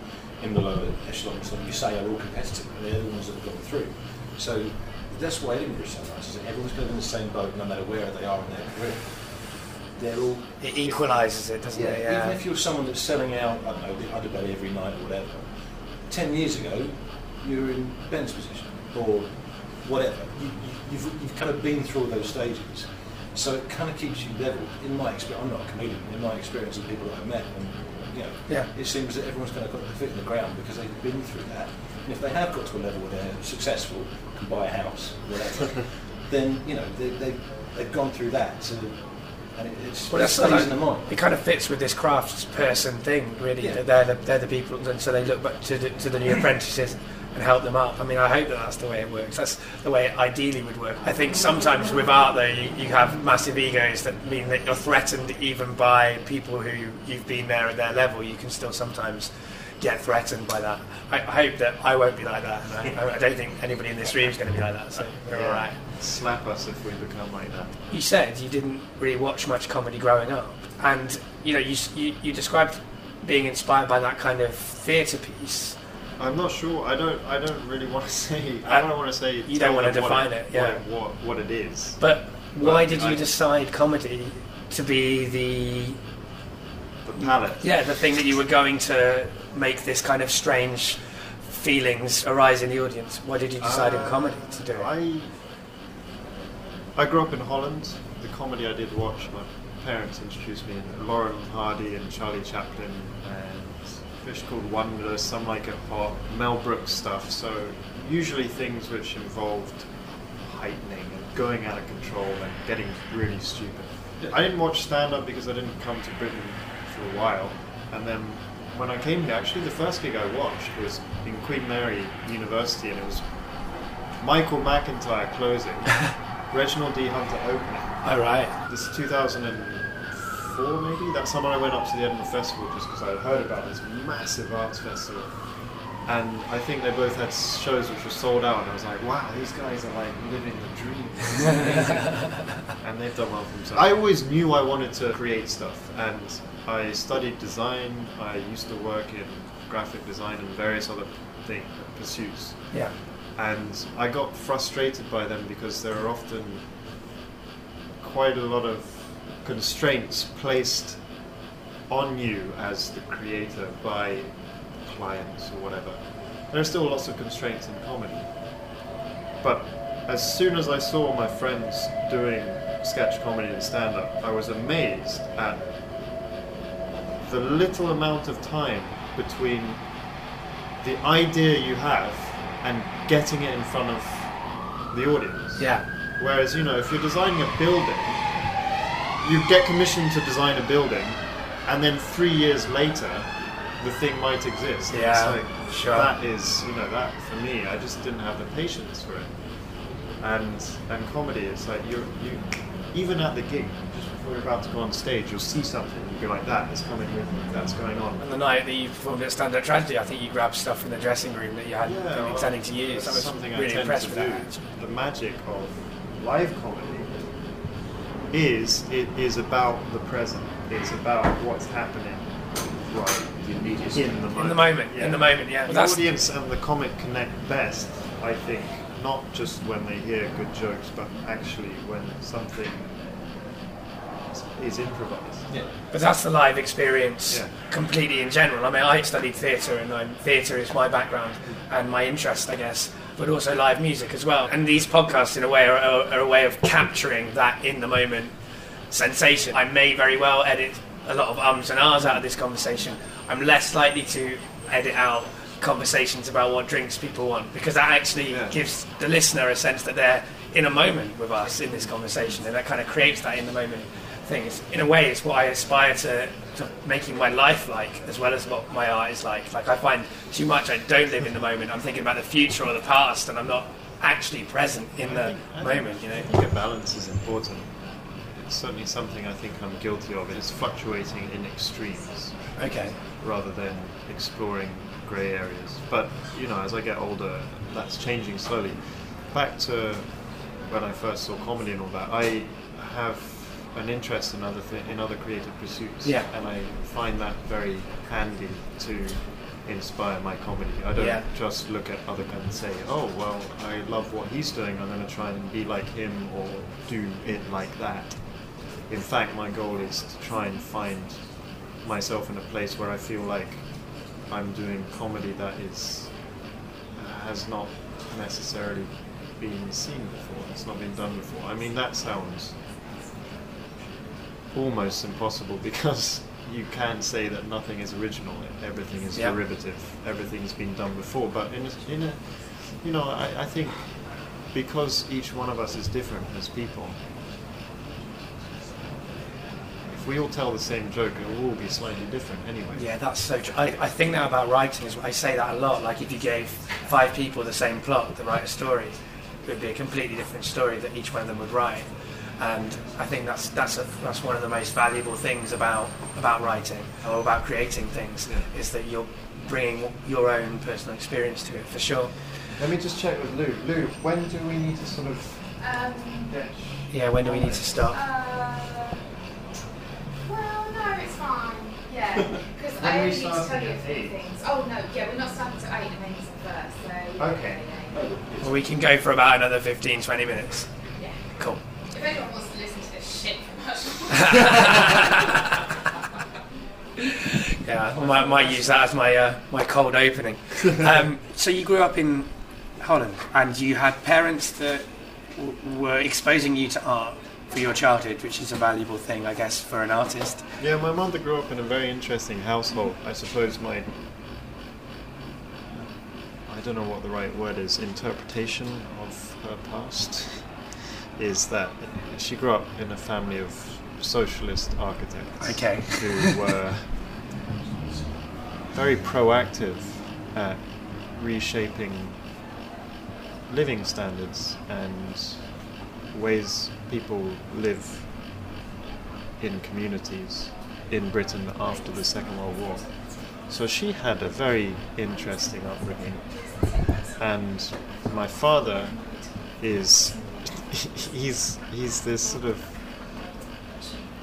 in the lower echelons, like you say, are all competitive, and they're the ones that have gone through. So that's why Edinburgh's so is that everyone's kind in the same boat, no matter where they are in their career. They're all It equalises it, doesn't it? Even if you're someone that's selling out, I don't know, the Underbelly every night or whatever, 10 years ago, you were in Ben's position or whatever. You, you, you've, you've kind of been through all those stages. So it kind of keeps you level. In my experience, I'm not a comedian, in my experience of people that I've met, and, you know, Yeah. it seems that everyone's kind of got their foot in the ground because they've been through that. And if they have got to a level where they're successful, can buy a house, whatever, [LAUGHS] then, you know, they, they, they've gone through that. So, and it, it's, Well, it that's stays like, in the mind. it kind of fits with this craftsperson thing, really. Yeah. that They're the, they're the people, and so they look back to the, to the new [COUGHS] apprentices and help them up. I mean, I hope that that's the way it works. That's the way it ideally would work. I think sometimes with art, though, you, you have massive egos that mean that you're threatened even by people who you've been there at their level. You can still sometimes get threatened by that. I, I hope that I won't be like that, and I, I don't think anybody in this room is going to be like that. So we're all right. Slap us if we become like that. You said you didn't really watch much comedy growing up, and you know you you, you described being inspired by that kind of theatre piece. I'm not sure. I don't. I don't really want to [LAUGHS] say. I uh, don't want to say. You don't wanna define it, yeah. What, what, what it is. But why Well, did you decide comedy to be the The palette. yeah the thing that you were going to make this kind of strange feelings arise in the audience? Why did you decide in Uh, comedy to do it? I I grew up in Holland. The comedy I did watch, my parents introduced me in Laurel and Hardy and Charlie Chaplin and Fish Called Wanda, Some Like It Hot, Mel Brooks stuff. So usually things which involved heightening and going out of control and getting really stupid. I didn't watch stand up because I didn't come to Britain for a while. And then when I came here, actually the first gig I watched was in Queen Mary University and it was Michael McIntyre closing, [LAUGHS] Reginald D. Hunter opening. All right. This is 2004 maybe? That summer I went up to the Edinburgh Festival just because I had heard about this massive arts festival. And I think they both had shows which were sold out, and I was like, wow, these guys are like living the dream. [LAUGHS] This is amazing. and they've done well for themselves. I always knew I wanted to create stuff, and I studied design. I used to work in graphic design and various other thing, pursuits. Yeah. And I got frustrated by them because there are often quite a lot of constraints placed on you as the creator by clients or whatever. There are still lots of constraints in comedy. But as soon as I saw my friends doing sketch comedy and stand up, I was amazed at the little amount of time between the idea you have and getting it in front of the audience. Yeah. Whereas, you know, if you're designing a building, you get commissioned to design a building, and then three years later, the thing might exist. And Yeah, it's like, sure. That is, you know, that for me, I just didn't have the patience for it. And and comedy, it's like you you even at the gig, before you're about to go on stage, you'll see something, and you go like that is coming with me, that's going on. And the night that you performed at Stand Up Tragedy, I think you grabbed stuff from the dressing room that you hadn't Yeah, been intending to use. I That's was something really I tend impressed to with do. that. The magic of live comedy is it is about the present. It's about what's happening right in the moment. In the moment, Yeah. in the moment, yeah. The That's- audience and the comic connect best, I think, not just when they hear good jokes, but actually when something is improvised. Yeah. But that's the live experience Yeah. completely in general. I mean, I studied theatre, and I'm, theatre is my background and my interest, I guess, but also live music as well. And these podcasts, in a way, are, are, are a way of capturing that in the moment sensation. I may very well edit a lot of ums and ahs out of this conversation. I'm less likely to edit out conversations about what drinks people want because that actually Yeah. gives the listener a sense that they're in a moment with us in this conversation, and that kind of creates that in the moment thing. It's, in a way, it's what I aspire to, to making my life like, as well as what my art is like. Like I find too much I don't live in the moment. I'm thinking about the future or the past, and I'm not actually present in the think- moment. You know. I think a balance is important. It's certainly something I think I'm guilty of. It's fluctuating in extremes Okay. rather than exploring grey areas. But you know, as I get older, that's changing slowly. Back to when I first saw comedy and all that, I have an interest in other th- in other creative pursuits, Yeah. and I find that very handy to inspire my comedy. I don't Yeah. just look at other guys and say, "Oh, well, I love what he's doing. I'm going to try and be like him or do it like that." In fact, my goal is to try and find myself in a place where I feel like I'm doing comedy that is uh, has not necessarily been seen before. It's not been done before. I mean, that sounds almost impossible because you can say that nothing is original. Everything is Yeah. derivative. Everything's been done before. But in a, in a you know, I, I think because each one of us is different as people. If we all tell the same joke, it will all be slightly different anyway. Yeah, that's so true. I, I think that about writing is I say that a lot. Like if you gave five people the same plot to write a story, it would be a completely different story that each one of them would write. And I think that's that's a, that's one of the most valuable things about about writing or about creating things Yeah. is that you're bringing your own personal experience to it for sure. Let me just check with Lou. Lou, when do we need to sort of Um, get? Yeah, when do we need to stop? uh, well, no, it's fine. Yeah, [LAUGHS] because I only need to tell you a few things. Oh no, yeah, we're not starting till eight and then it's first. So yeah, Okay. Yeah, yeah, Well, we can go for about another 15, 20 minutes. yeah. Cool. If anyone wants to listen to this shit from Yeah, [LAUGHS] Yeah, I might, might use that as my uh, my cold opening. Um, so you grew up in Holland, and you had parents that w- were exposing you to art for your childhood, which is a valuable thing, I guess, for an artist. Yeah, my mother grew up in a very interesting household. I suppose my I don't know what the right word is, interpretation of her past is that she grew up in a family of socialist architects Okay. who were very proactive at reshaping living standards and ways people live in communities in Britain after the Second World War. So she had a very interesting upbringing. And my father is [LAUGHS] he's he's this sort of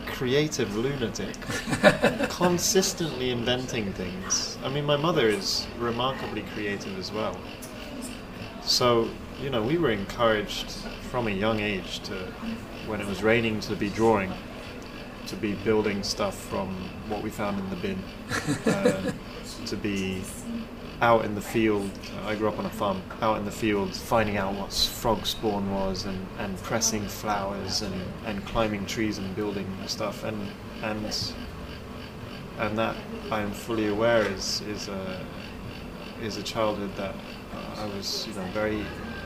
creative lunatic [LAUGHS] consistently inventing things. I mean my mother is remarkably creative as well. So, you know, we were encouraged from a young age to when it was raining to be drawing to be building stuff from what we found in the bin, [LAUGHS] uh, to be out in the field. I grew up on a farm, out in the field, finding out what frog spawn was, and, and pressing flowers, and, and climbing trees and building stuff, and and and that I am fully aware is is a is a childhood that I was you know very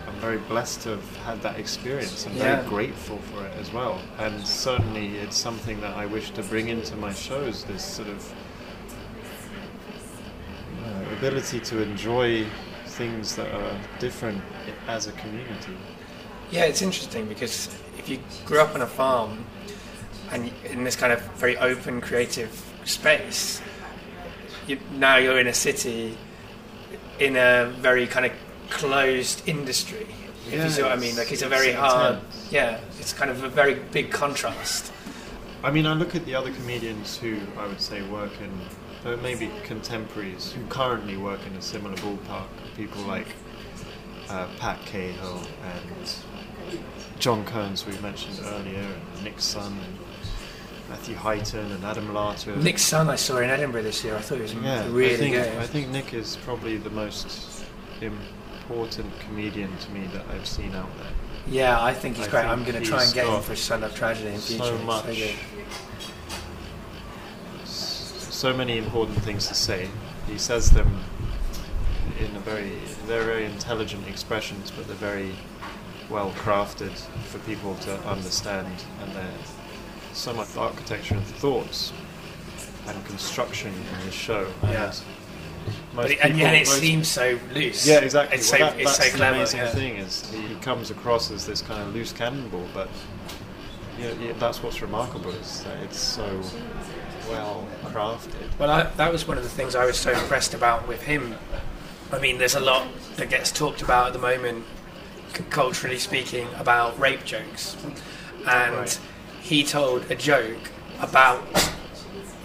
I'm very blessed to have had that experience. I'm Yeah. very grateful for it as well, and certainly it's something that I wish to bring into my shows. This sort of ability to enjoy things that are different as a community. Yeah, it's interesting because if you grew up on a farm and in this kind of very open, creative space, you, now you're in a city in a very kind of closed industry. If Yeah, you see what I mean, like it's a it's very hard. intense. Yeah, it's kind of a very big contrast. I mean, I look at the other comedians who I would say work in, uh, maybe contemporaries who currently work in a similar ballpark. People like uh, Pat Cahill and John Kearns, we mentioned earlier, and Nick Sun, and Matthew Heighton, and Adam Larter. Nick Sun, I saw in Edinburgh this year. I thought he was yeah, really I think, good. I think Nick is probably the most important comedian to me that I've seen out there. yeah, I think he's I great. think I'm going to try and get him for Stand Up Tragedy in future. so much. So many important things to say. He says them in a very they're very intelligent expressions, but they're very well crafted for people to understand, and they're so much architecture and thoughts and construction in the show. Yeah. And But it, and, and it seems so loose. yeah, exactly. It's Well, so, that- it's that's so the clever. amazing yeah. thing is he comes across as this kind of loose cannonball, but you know, yeah, that's what's remarkable is that it's so well crafted. Well, I, that was one of the things I was so impressed about with him. I mean, there's a lot that gets talked about at the moment, c- culturally speaking, about rape jokes. And Right. he told a joke about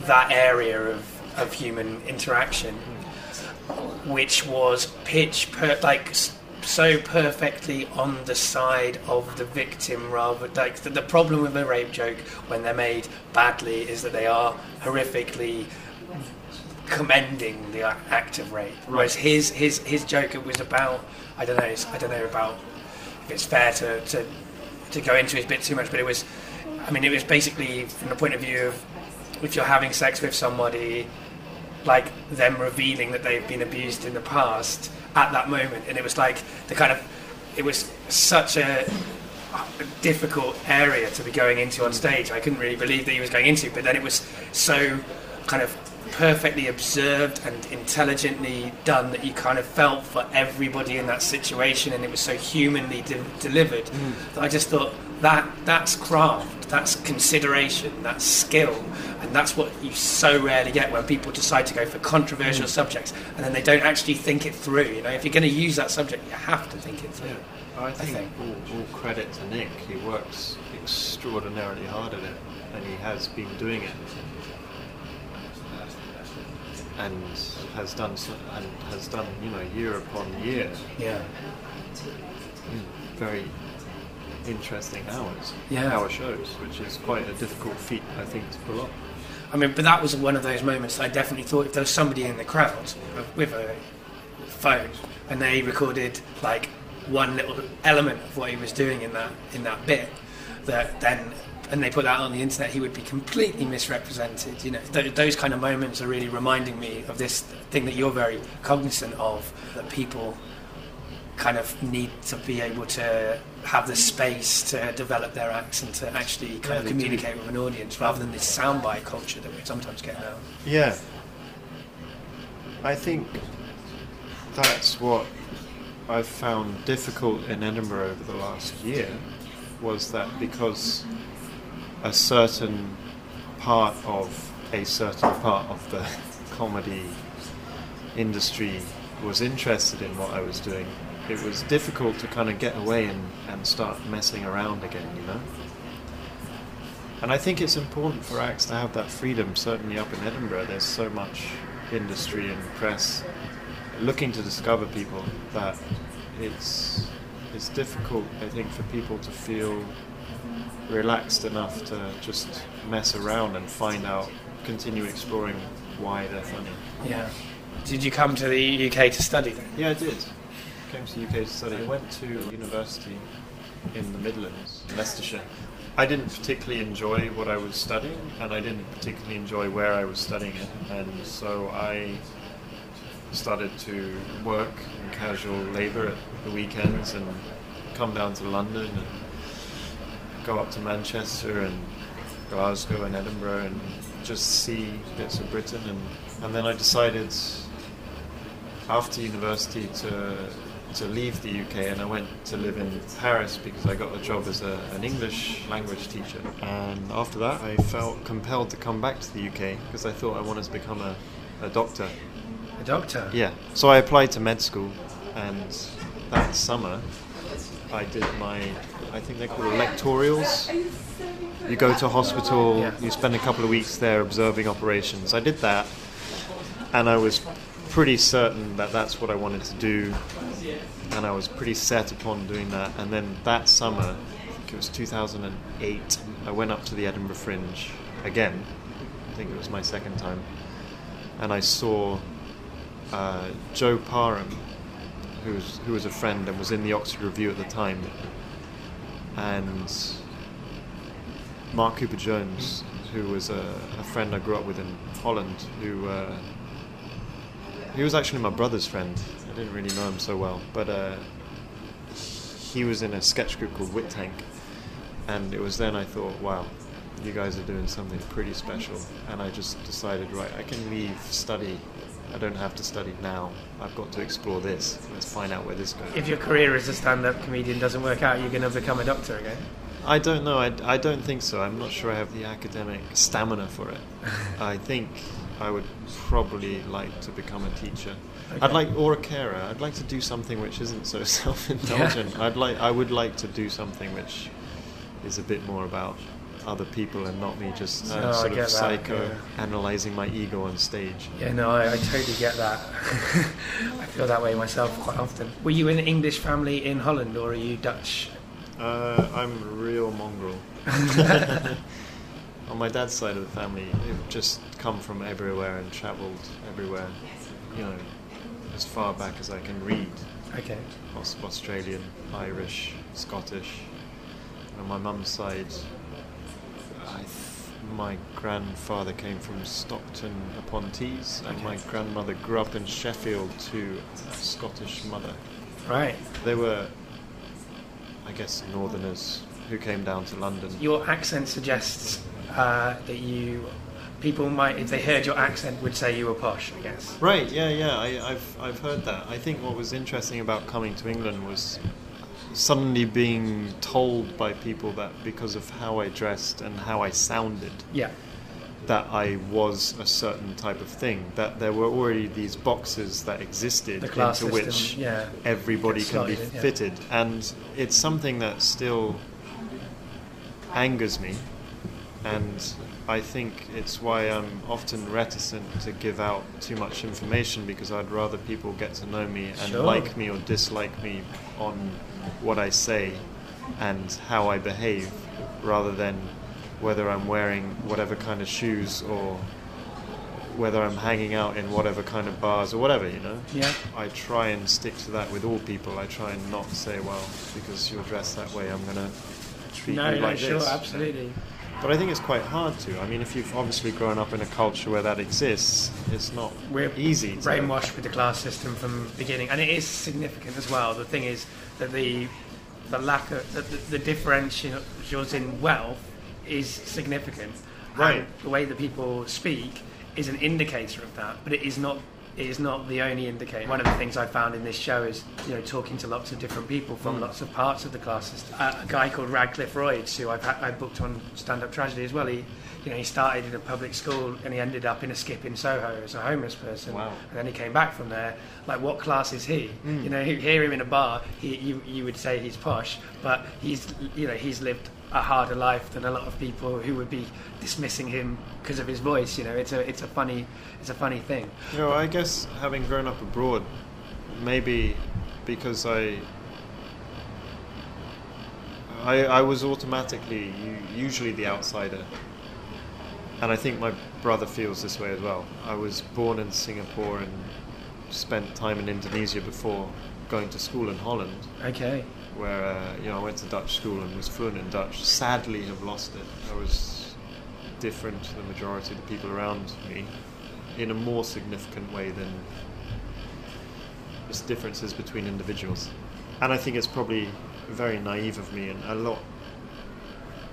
that area of, of human interaction, which was pitch per, like so perfectly on the side of the victim rather like the, the problem with a rape joke when they're made badly is that they are horrifically commending the act of rape. Whereas his his his joke it was about I don't know it's- I don't know about if it's fair to, to to go into it a bit too much but it was I mean it was basically from the point of view of if you're having sex with somebody like them revealing that they've been abused in the past at that moment and it was like the kind of it was such a difficult area to be going into on mm. stage. I couldn't really believe that he was going into but then it was so kind of perfectly observed and intelligently done that you kind of felt for everybody in that situation and it was so humanly de- delivered mm. that I just thought that that's craft that's consideration that's skill and that's what you so rarely get when people decide to go for controversial mm. subjects and then they don't actually think it through you know? If you're going to use that subject you have to think it through. I think, think. All, all credit to Nick. He works extraordinarily hard at it, and he has been doing it, and has done so, and has done you know year upon year. Yeah. Mm, very interesting hours, Yeah. hour shows, which is quite a difficult feat I think to pull off. I mean, but that was one of those moments I definitely thought if there was somebody in the crowd with a phone and they recorded like one little element of what he was doing in that in that bit, that then and they put that on the internet, he would be completely misrepresented. You know, th- those kind of moments are really reminding me of this thing that you're very cognizant of that people kind of need to be able to have the space to develop their acts and to actually kind Yeah, of communicate with an audience rather than this soundbite culture that we sometimes get now. Yeah. I think that's what I've found difficult in Edinburgh over the last year was that because a certain part of a certain part of the comedy industry was interested in what I was doing, it was difficult to kind of get away and, and start messing around again, you know? And I think it's important for acts to have that freedom. Certainly up in Edinburgh, there's so much industry and press looking to discover people that it's it's difficult. I think for people to feel relaxed enough to just mess around and find out, continue exploring why they're funny. Yeah. Did you come to the UK to study then? Yeah, I did. Came to the UK to study. I went to university in the Midlands, Leicestershire. I didn't particularly enjoy what I was studying, and I didn't particularly enjoy where I was studying it, and so I started to work in casual labour at the weekends and come down to London and go up to Manchester and Glasgow and Edinburgh and just see bits of Britain, and, and then I decided after university to to leave the UK and I went to live in Paris because I got a job as a, an English language teacher. And after that, I felt compelled to come back to the UK because I thought I wanted to become a, a doctor. A doctor? Yeah. So I applied to med school, and that summer I did my, I think they're called electorials. You go to hospital, Yeah. you spend a couple of weeks there observing operations. I did that, and I was pretty certain that that's what I wanted to do, and I was pretty set upon doing that. And then that summer, I think it was 2008, I went up to the Edinburgh Fringe again. I think it was my second time, and I saw uh, Joe Parham, who was who was a friend and was in the Oxford Revue at the time, and Mark Cooper Jones, who was a, a friend I grew up with in Holland, who uh, he was actually my brother's friend. I didn't really know him so well, but uh, he was in a sketch group called Wit Tank, and it was then I thought, wow, you guys are doing something pretty special, and I just decided, right, I can leave study. I don't have to study now. I've got to explore this. Let's find out where this goes. If your career as a stand-up comedian doesn't work out, you're going to become a doctor again. I don't know. I, I don't think so. I'm not sure I have the academic stamina for it. [LAUGHS] I think I would probably like to become a teacher. I'd like or a carer. I'd like to do something which isn't so [LAUGHS] self-indulgent. I'd like I would like to do something which is a bit more about other people and not me just uh, No, sort of that, psycho yeah. analyzing my ego on stage. Yeah, no, I, I totally get that. [LAUGHS] I feel that way myself quite often. Were you in an English family in Holland, or are you Dutch? Uh, I'm real mongrel. [LAUGHS] On my dad's side of the family, they've just come from everywhere and travelled everywhere. You know, as far back as I can read. Okay. Australian, Irish, Scottish. And on my mum's side, I th- my grandfather came from Stockton upon Tees, and my grandmother grew up in Sheffield to a Scottish mother. Right. They were, I guess, northerners who came down to London. Your accent suggests uh, that you. People might, if they heard your accent, would say you were posh. I guess. Right, yeah, yeah, I, I've, I've heard that. I think what was interesting about coming to England was suddenly being told by people that because of how I dressed and how I sounded, Yeah. that I was a certain type of thing. That there were already these boxes that existed into system, which yeah, everybody can be slotted yeah. fitted. And it's something that still angers me. And I think it's why I'm often reticent to give out too much information because I'd rather people get to know me and Sure. like me or dislike me on what I say and how I behave rather than whether I'm wearing whatever kind of shoes or whether I'm hanging out in whatever kind of bars or whatever, you know. Yeah. I try and stick to that with all people. I try and not say, well, because you're dressed that way, I'm gonna treat No, you no, like sure, this. absolutely. But I think it's quite hard to. I mean, if you've obviously grown up in a culture where that exists, it's not We're easy. To, brainwashed with the class system from the beginning, and it is significant as well. The thing is that the the lack of the, the, the differentials in wealth is significant. Right. And the way that people speak is an indicator of that, but it is not. It is not the only indicator. One of the things I found in this show is, you know, talking to lots of different people from Mm. lots of parts of the class system. Uh, a guy called Radcliffe Royds, who I've I booked on Stand Up Tragedy as well. He, you know, he started in a public school and he ended up in a skip in Soho as a homeless person. Wow. And then he came back from there. Like, what class is he? Mm. You know, you hear him in a bar, he, you, you would say he's posh, but he's, you know, he's lived a harder life than a lot of people who would be dismissing him because of his voice. You know, it's a, it's a funny, it's a funny thing. You know, I guess having grown up abroad, maybe because I, I, I was automatically usually the outsider, and I think my brother feels this way as well. I was born in Singapore and spent time in Indonesia before going to school in Holland, Okay. Where uh, you know I went to Dutch school and was fluent in Dutch. Sadly, have lost it. I was different to the majority of the people around me in a more significant way than just differences between individuals. And I think it's probably very naive of me and a lot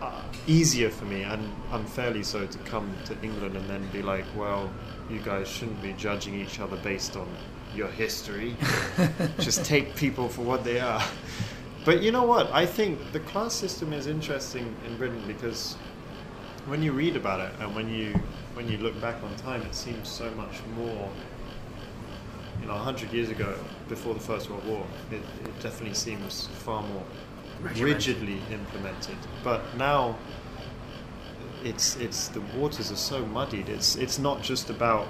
uh, easier for me and unfairly so to come to England and then be like, well, you guys shouldn't be judging each other based on your history. [LAUGHS] Just take people for what they are. But you know what? I think the class system is interesting in Britain because when you read about it and when you when you look back on time, it seems so much more. You know, hundred years ago, before the First World War, it, it definitely seems far more rigidly implemented. But now, it's it's the waters are so muddied. It's it's not just about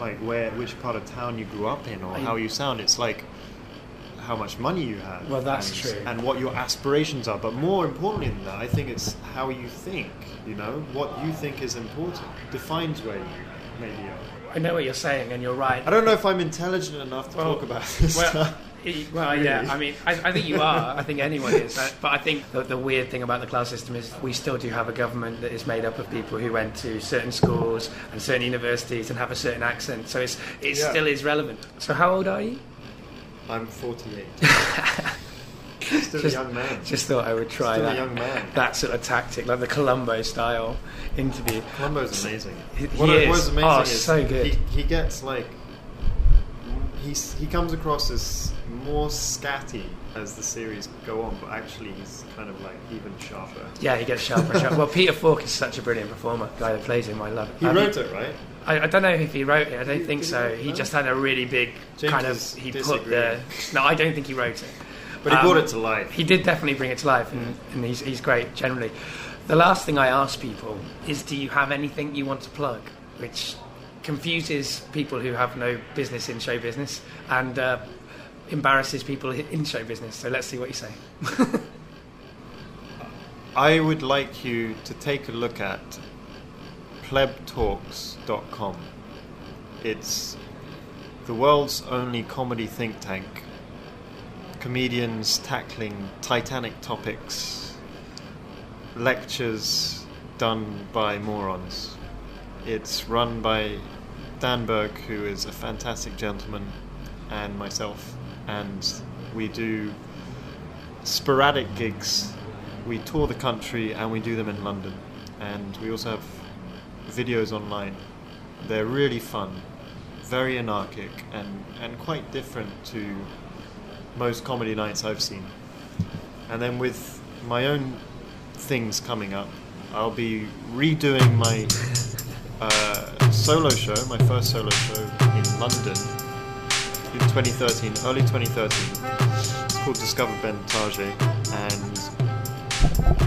like where which part of town you grew up in or I- how you sound. It's like how much money you have. Well, that's and, true. And what your aspirations are. But more importantly than that, I think it's how you think. You know, what you think is important defines where you maybe are. I know what you're saying, and you're right. I don't know if I'm intelligent enough to Well, talk about this well, stuff. well, yeah. I mean, I, I think you are. I think anyone is. But I think the, the weird thing about the class system is we still do have a government that is made up of people who went to certain schools and certain universities and have a certain accent. So it's it Yeah. still is relevant. So how old are you? I'm 48. [LAUGHS] Still Just- a young man. Just thought I would try Still that. a young man. That sort of tactic, like the Columbo style interview. Columbo's amazing. He- what, he what is. is amazing Oh, is so good. He, he gets like he's he comes across as more scatty as the series go on, but actually he's kind of like even sharper. Yeah, he gets sharper sharper. [LAUGHS] Well, Peter Falk is such a brilliant performer. The guy that plays him, I love it. He Um, wrote it, right? I, I don't know if he wrote it. I don't think so. He just had a really big James kind of. He put the. No, I don't think he wrote it. But he Um, brought it to life. He did definitely bring it to life, and, and he's, he's great generally. The last thing I ask people is, do you have anything you want to plug? Which confuses people who have no business in show business and uh, embarrasses people in show business. So let's see what you say. [LAUGHS] I would like you to take a look at plebtalks.com. It's the world's only comedy think tank. Comedians tackling titanic topics, lectures done by morons. It's run by Dan Berg, who is a fantastic gentleman, and myself, and we do sporadic gigs. We tour the country and we do them in London. And we also have videos online. They're really fun, very anarchic, and, and quite different to most comedy nights I've seen. And then with my own things coming up, I'll be redoing my [LAUGHS] uh, solo show, my first solo show in London in 2013, early 2013. It's called Discover Ben Target, and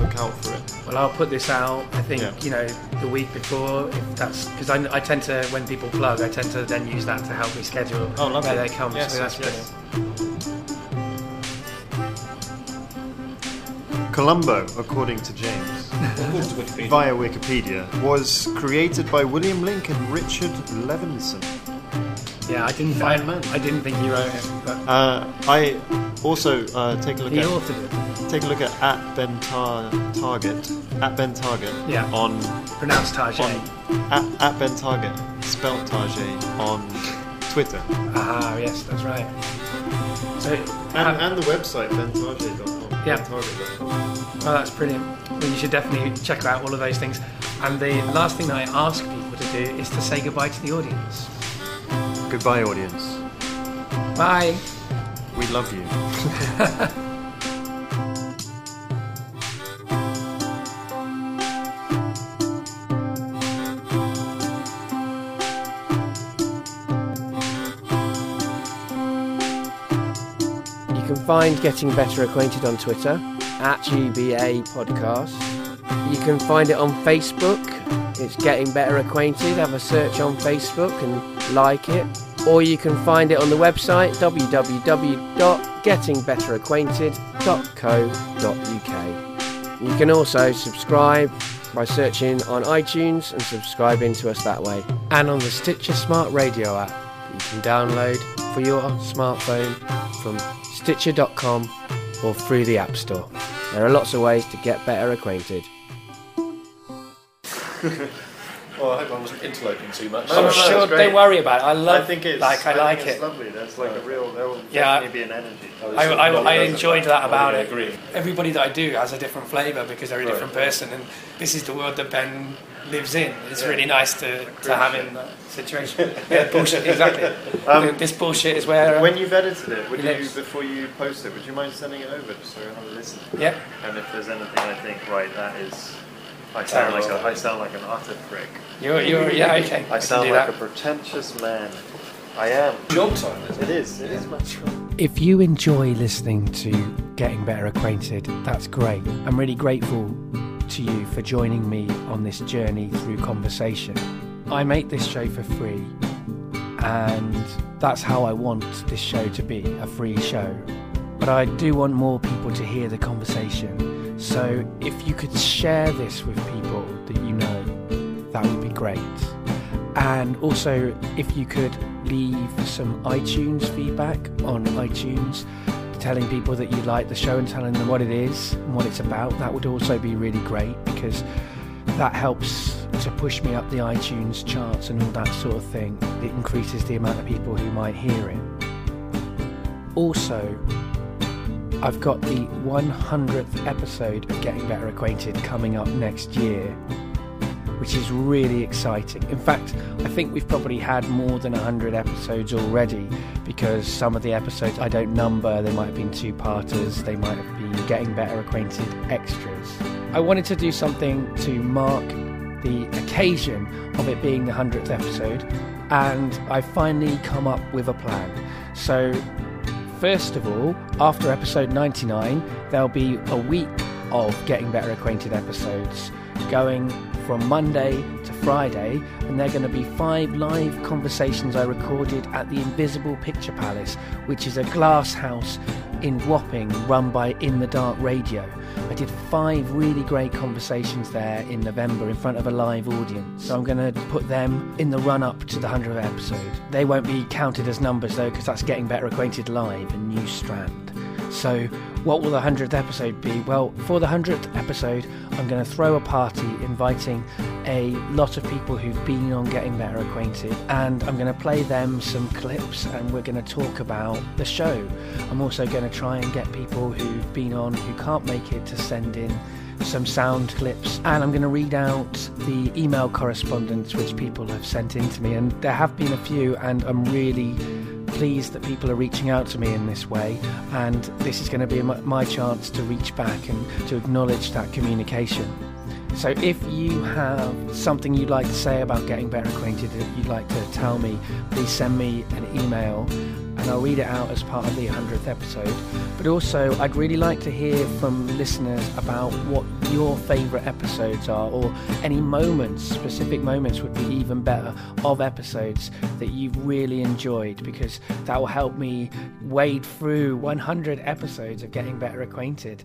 look out for it. Well, I'll put this out. I think Yeah. you know the week before, if that's because I, I tend to when people plug, I tend to then use that to help me schedule Oh, lovely. where they come. Yes, so that's yes, yes. brilliant. Columbo, according to James, Wikipedia. via Wikipedia, was created by William Link and Richard Levinson. Yeah, I didn't. Find, I. I didn't think you wrote it, but Uh, I also uh, take a look he at authored it. take a look at at Ben Tar- Target at Ben Target Yeah. on Pronounced on at, at Ben Target spelt Target on Twitter Ah, yes, that's right. So, and, um, and the website bentarget.com. Yeah. bentarget.com. Oh, that's brilliant. Well, you should definitely check out all of those things. And the last thing that I ask people to do is to say goodbye to the audience. Goodbye, audience. Bye. We love you. You can find Getting Better Acquainted on Twitter at GBA Podcast. You can find it on Facebook. It's Getting Better Acquainted. Have a search on Facebook and like it. Or you can find it on the website www.gettingbetteracquainted.co.uk. You can also subscribe by searching on iTunes and subscribing to us that way. And on the Stitcher Smart Radio app you can download for your smartphone from Stitcher.com or through the App Store. There are lots of ways to get better acquainted. Well, I hope I wasn't interloping too much. No, I'm no, no, sure. Don't worry about it. I love. I think it's like I, think like it's it. lovely. That's like a real there will Yeah. definitely be an energy. I, I, I enjoyed that about it. agree. Everybody that I do has a different flavour because they're a Right. different person, and this is the world that Ben lives in. It's really nice to, to have in that situation. yeah, bullshit, exactly. [LAUGHS] Um, this bullshit is where. uh, When you've edited it, would you lives. before you post it, would you mind sending it over just so I have a listen? yeah, And if there's anything I think, right, that is, I sound like a, Terrible. I sound like an utter prick. you're, you're, yeah, okay. I can sound like that. a pretentious man. I am. Job time, isn't It is. It is my job. If you enjoy listening to Getting Better Acquainted, that's great. I'm really grateful to you for joining me on this journey through conversation. I make this show for free, and that's how I want this show to be a free show. But I do want more people to hear the conversation. So if you could share this with people that you know, that would be great. And also, if you could leave some iTunes feedback on iTunes, telling people that you like the show and telling them what it is and what it's about, that would also be really great because that helps to push me up the iTunes charts and all that sort of thing. It increases the amount of people who might hear it. Also, I've got the 100th episode of Getting Better Acquainted coming up next year, which is really exciting. In fact, I think we've probably had more than 100 episodes already because some of the episodes I don't number, they might have been two parters, they might have been Getting Better Acquainted extras. I wanted to do something to mark the occasion of it being the 100th episode, and I finally come up with a plan. So, First of all, after episode 99, there'll be a week of Getting Better Acquainted episodes going from Monday to Friday, and they're going to be five live conversations I recorded at the Invisible Picture Palace, which is a glass house in Wapping run by In the Dark Radio. I did five really great conversations there in November in front of a live audience. So I'm going to put them in the run up to the 100th episode. They won't be counted as numbers though, because that's getting better acquainted live, a new strand. So, what will the 100th episode be? Well, for the 100th episode, I'm going to throw a party inviting a lot of people who've been on Getting Better Acquainted, and I'm going to play them some clips and we're going to talk about the show. I'm also going to try and get people who've been on who can't make it to send in some sound clips and I'm going to read out the email correspondence which people have sent in to me and there have been a few and I'm really pleased that people are reaching out to me in this way and this is going to be my, chance to reach back and to acknowledge that communication. So if you have something you'd like to say about getting better acquainted that you'd like to tell me, please send me an email and I'll read it out as part of the 100th episode. But also, I'd really like to hear from listeners about what your favourite episodes are, or any moments, specific moments would be even better, of episodes that you've really enjoyed, because that will help me wade through 100 episodes of getting better acquainted.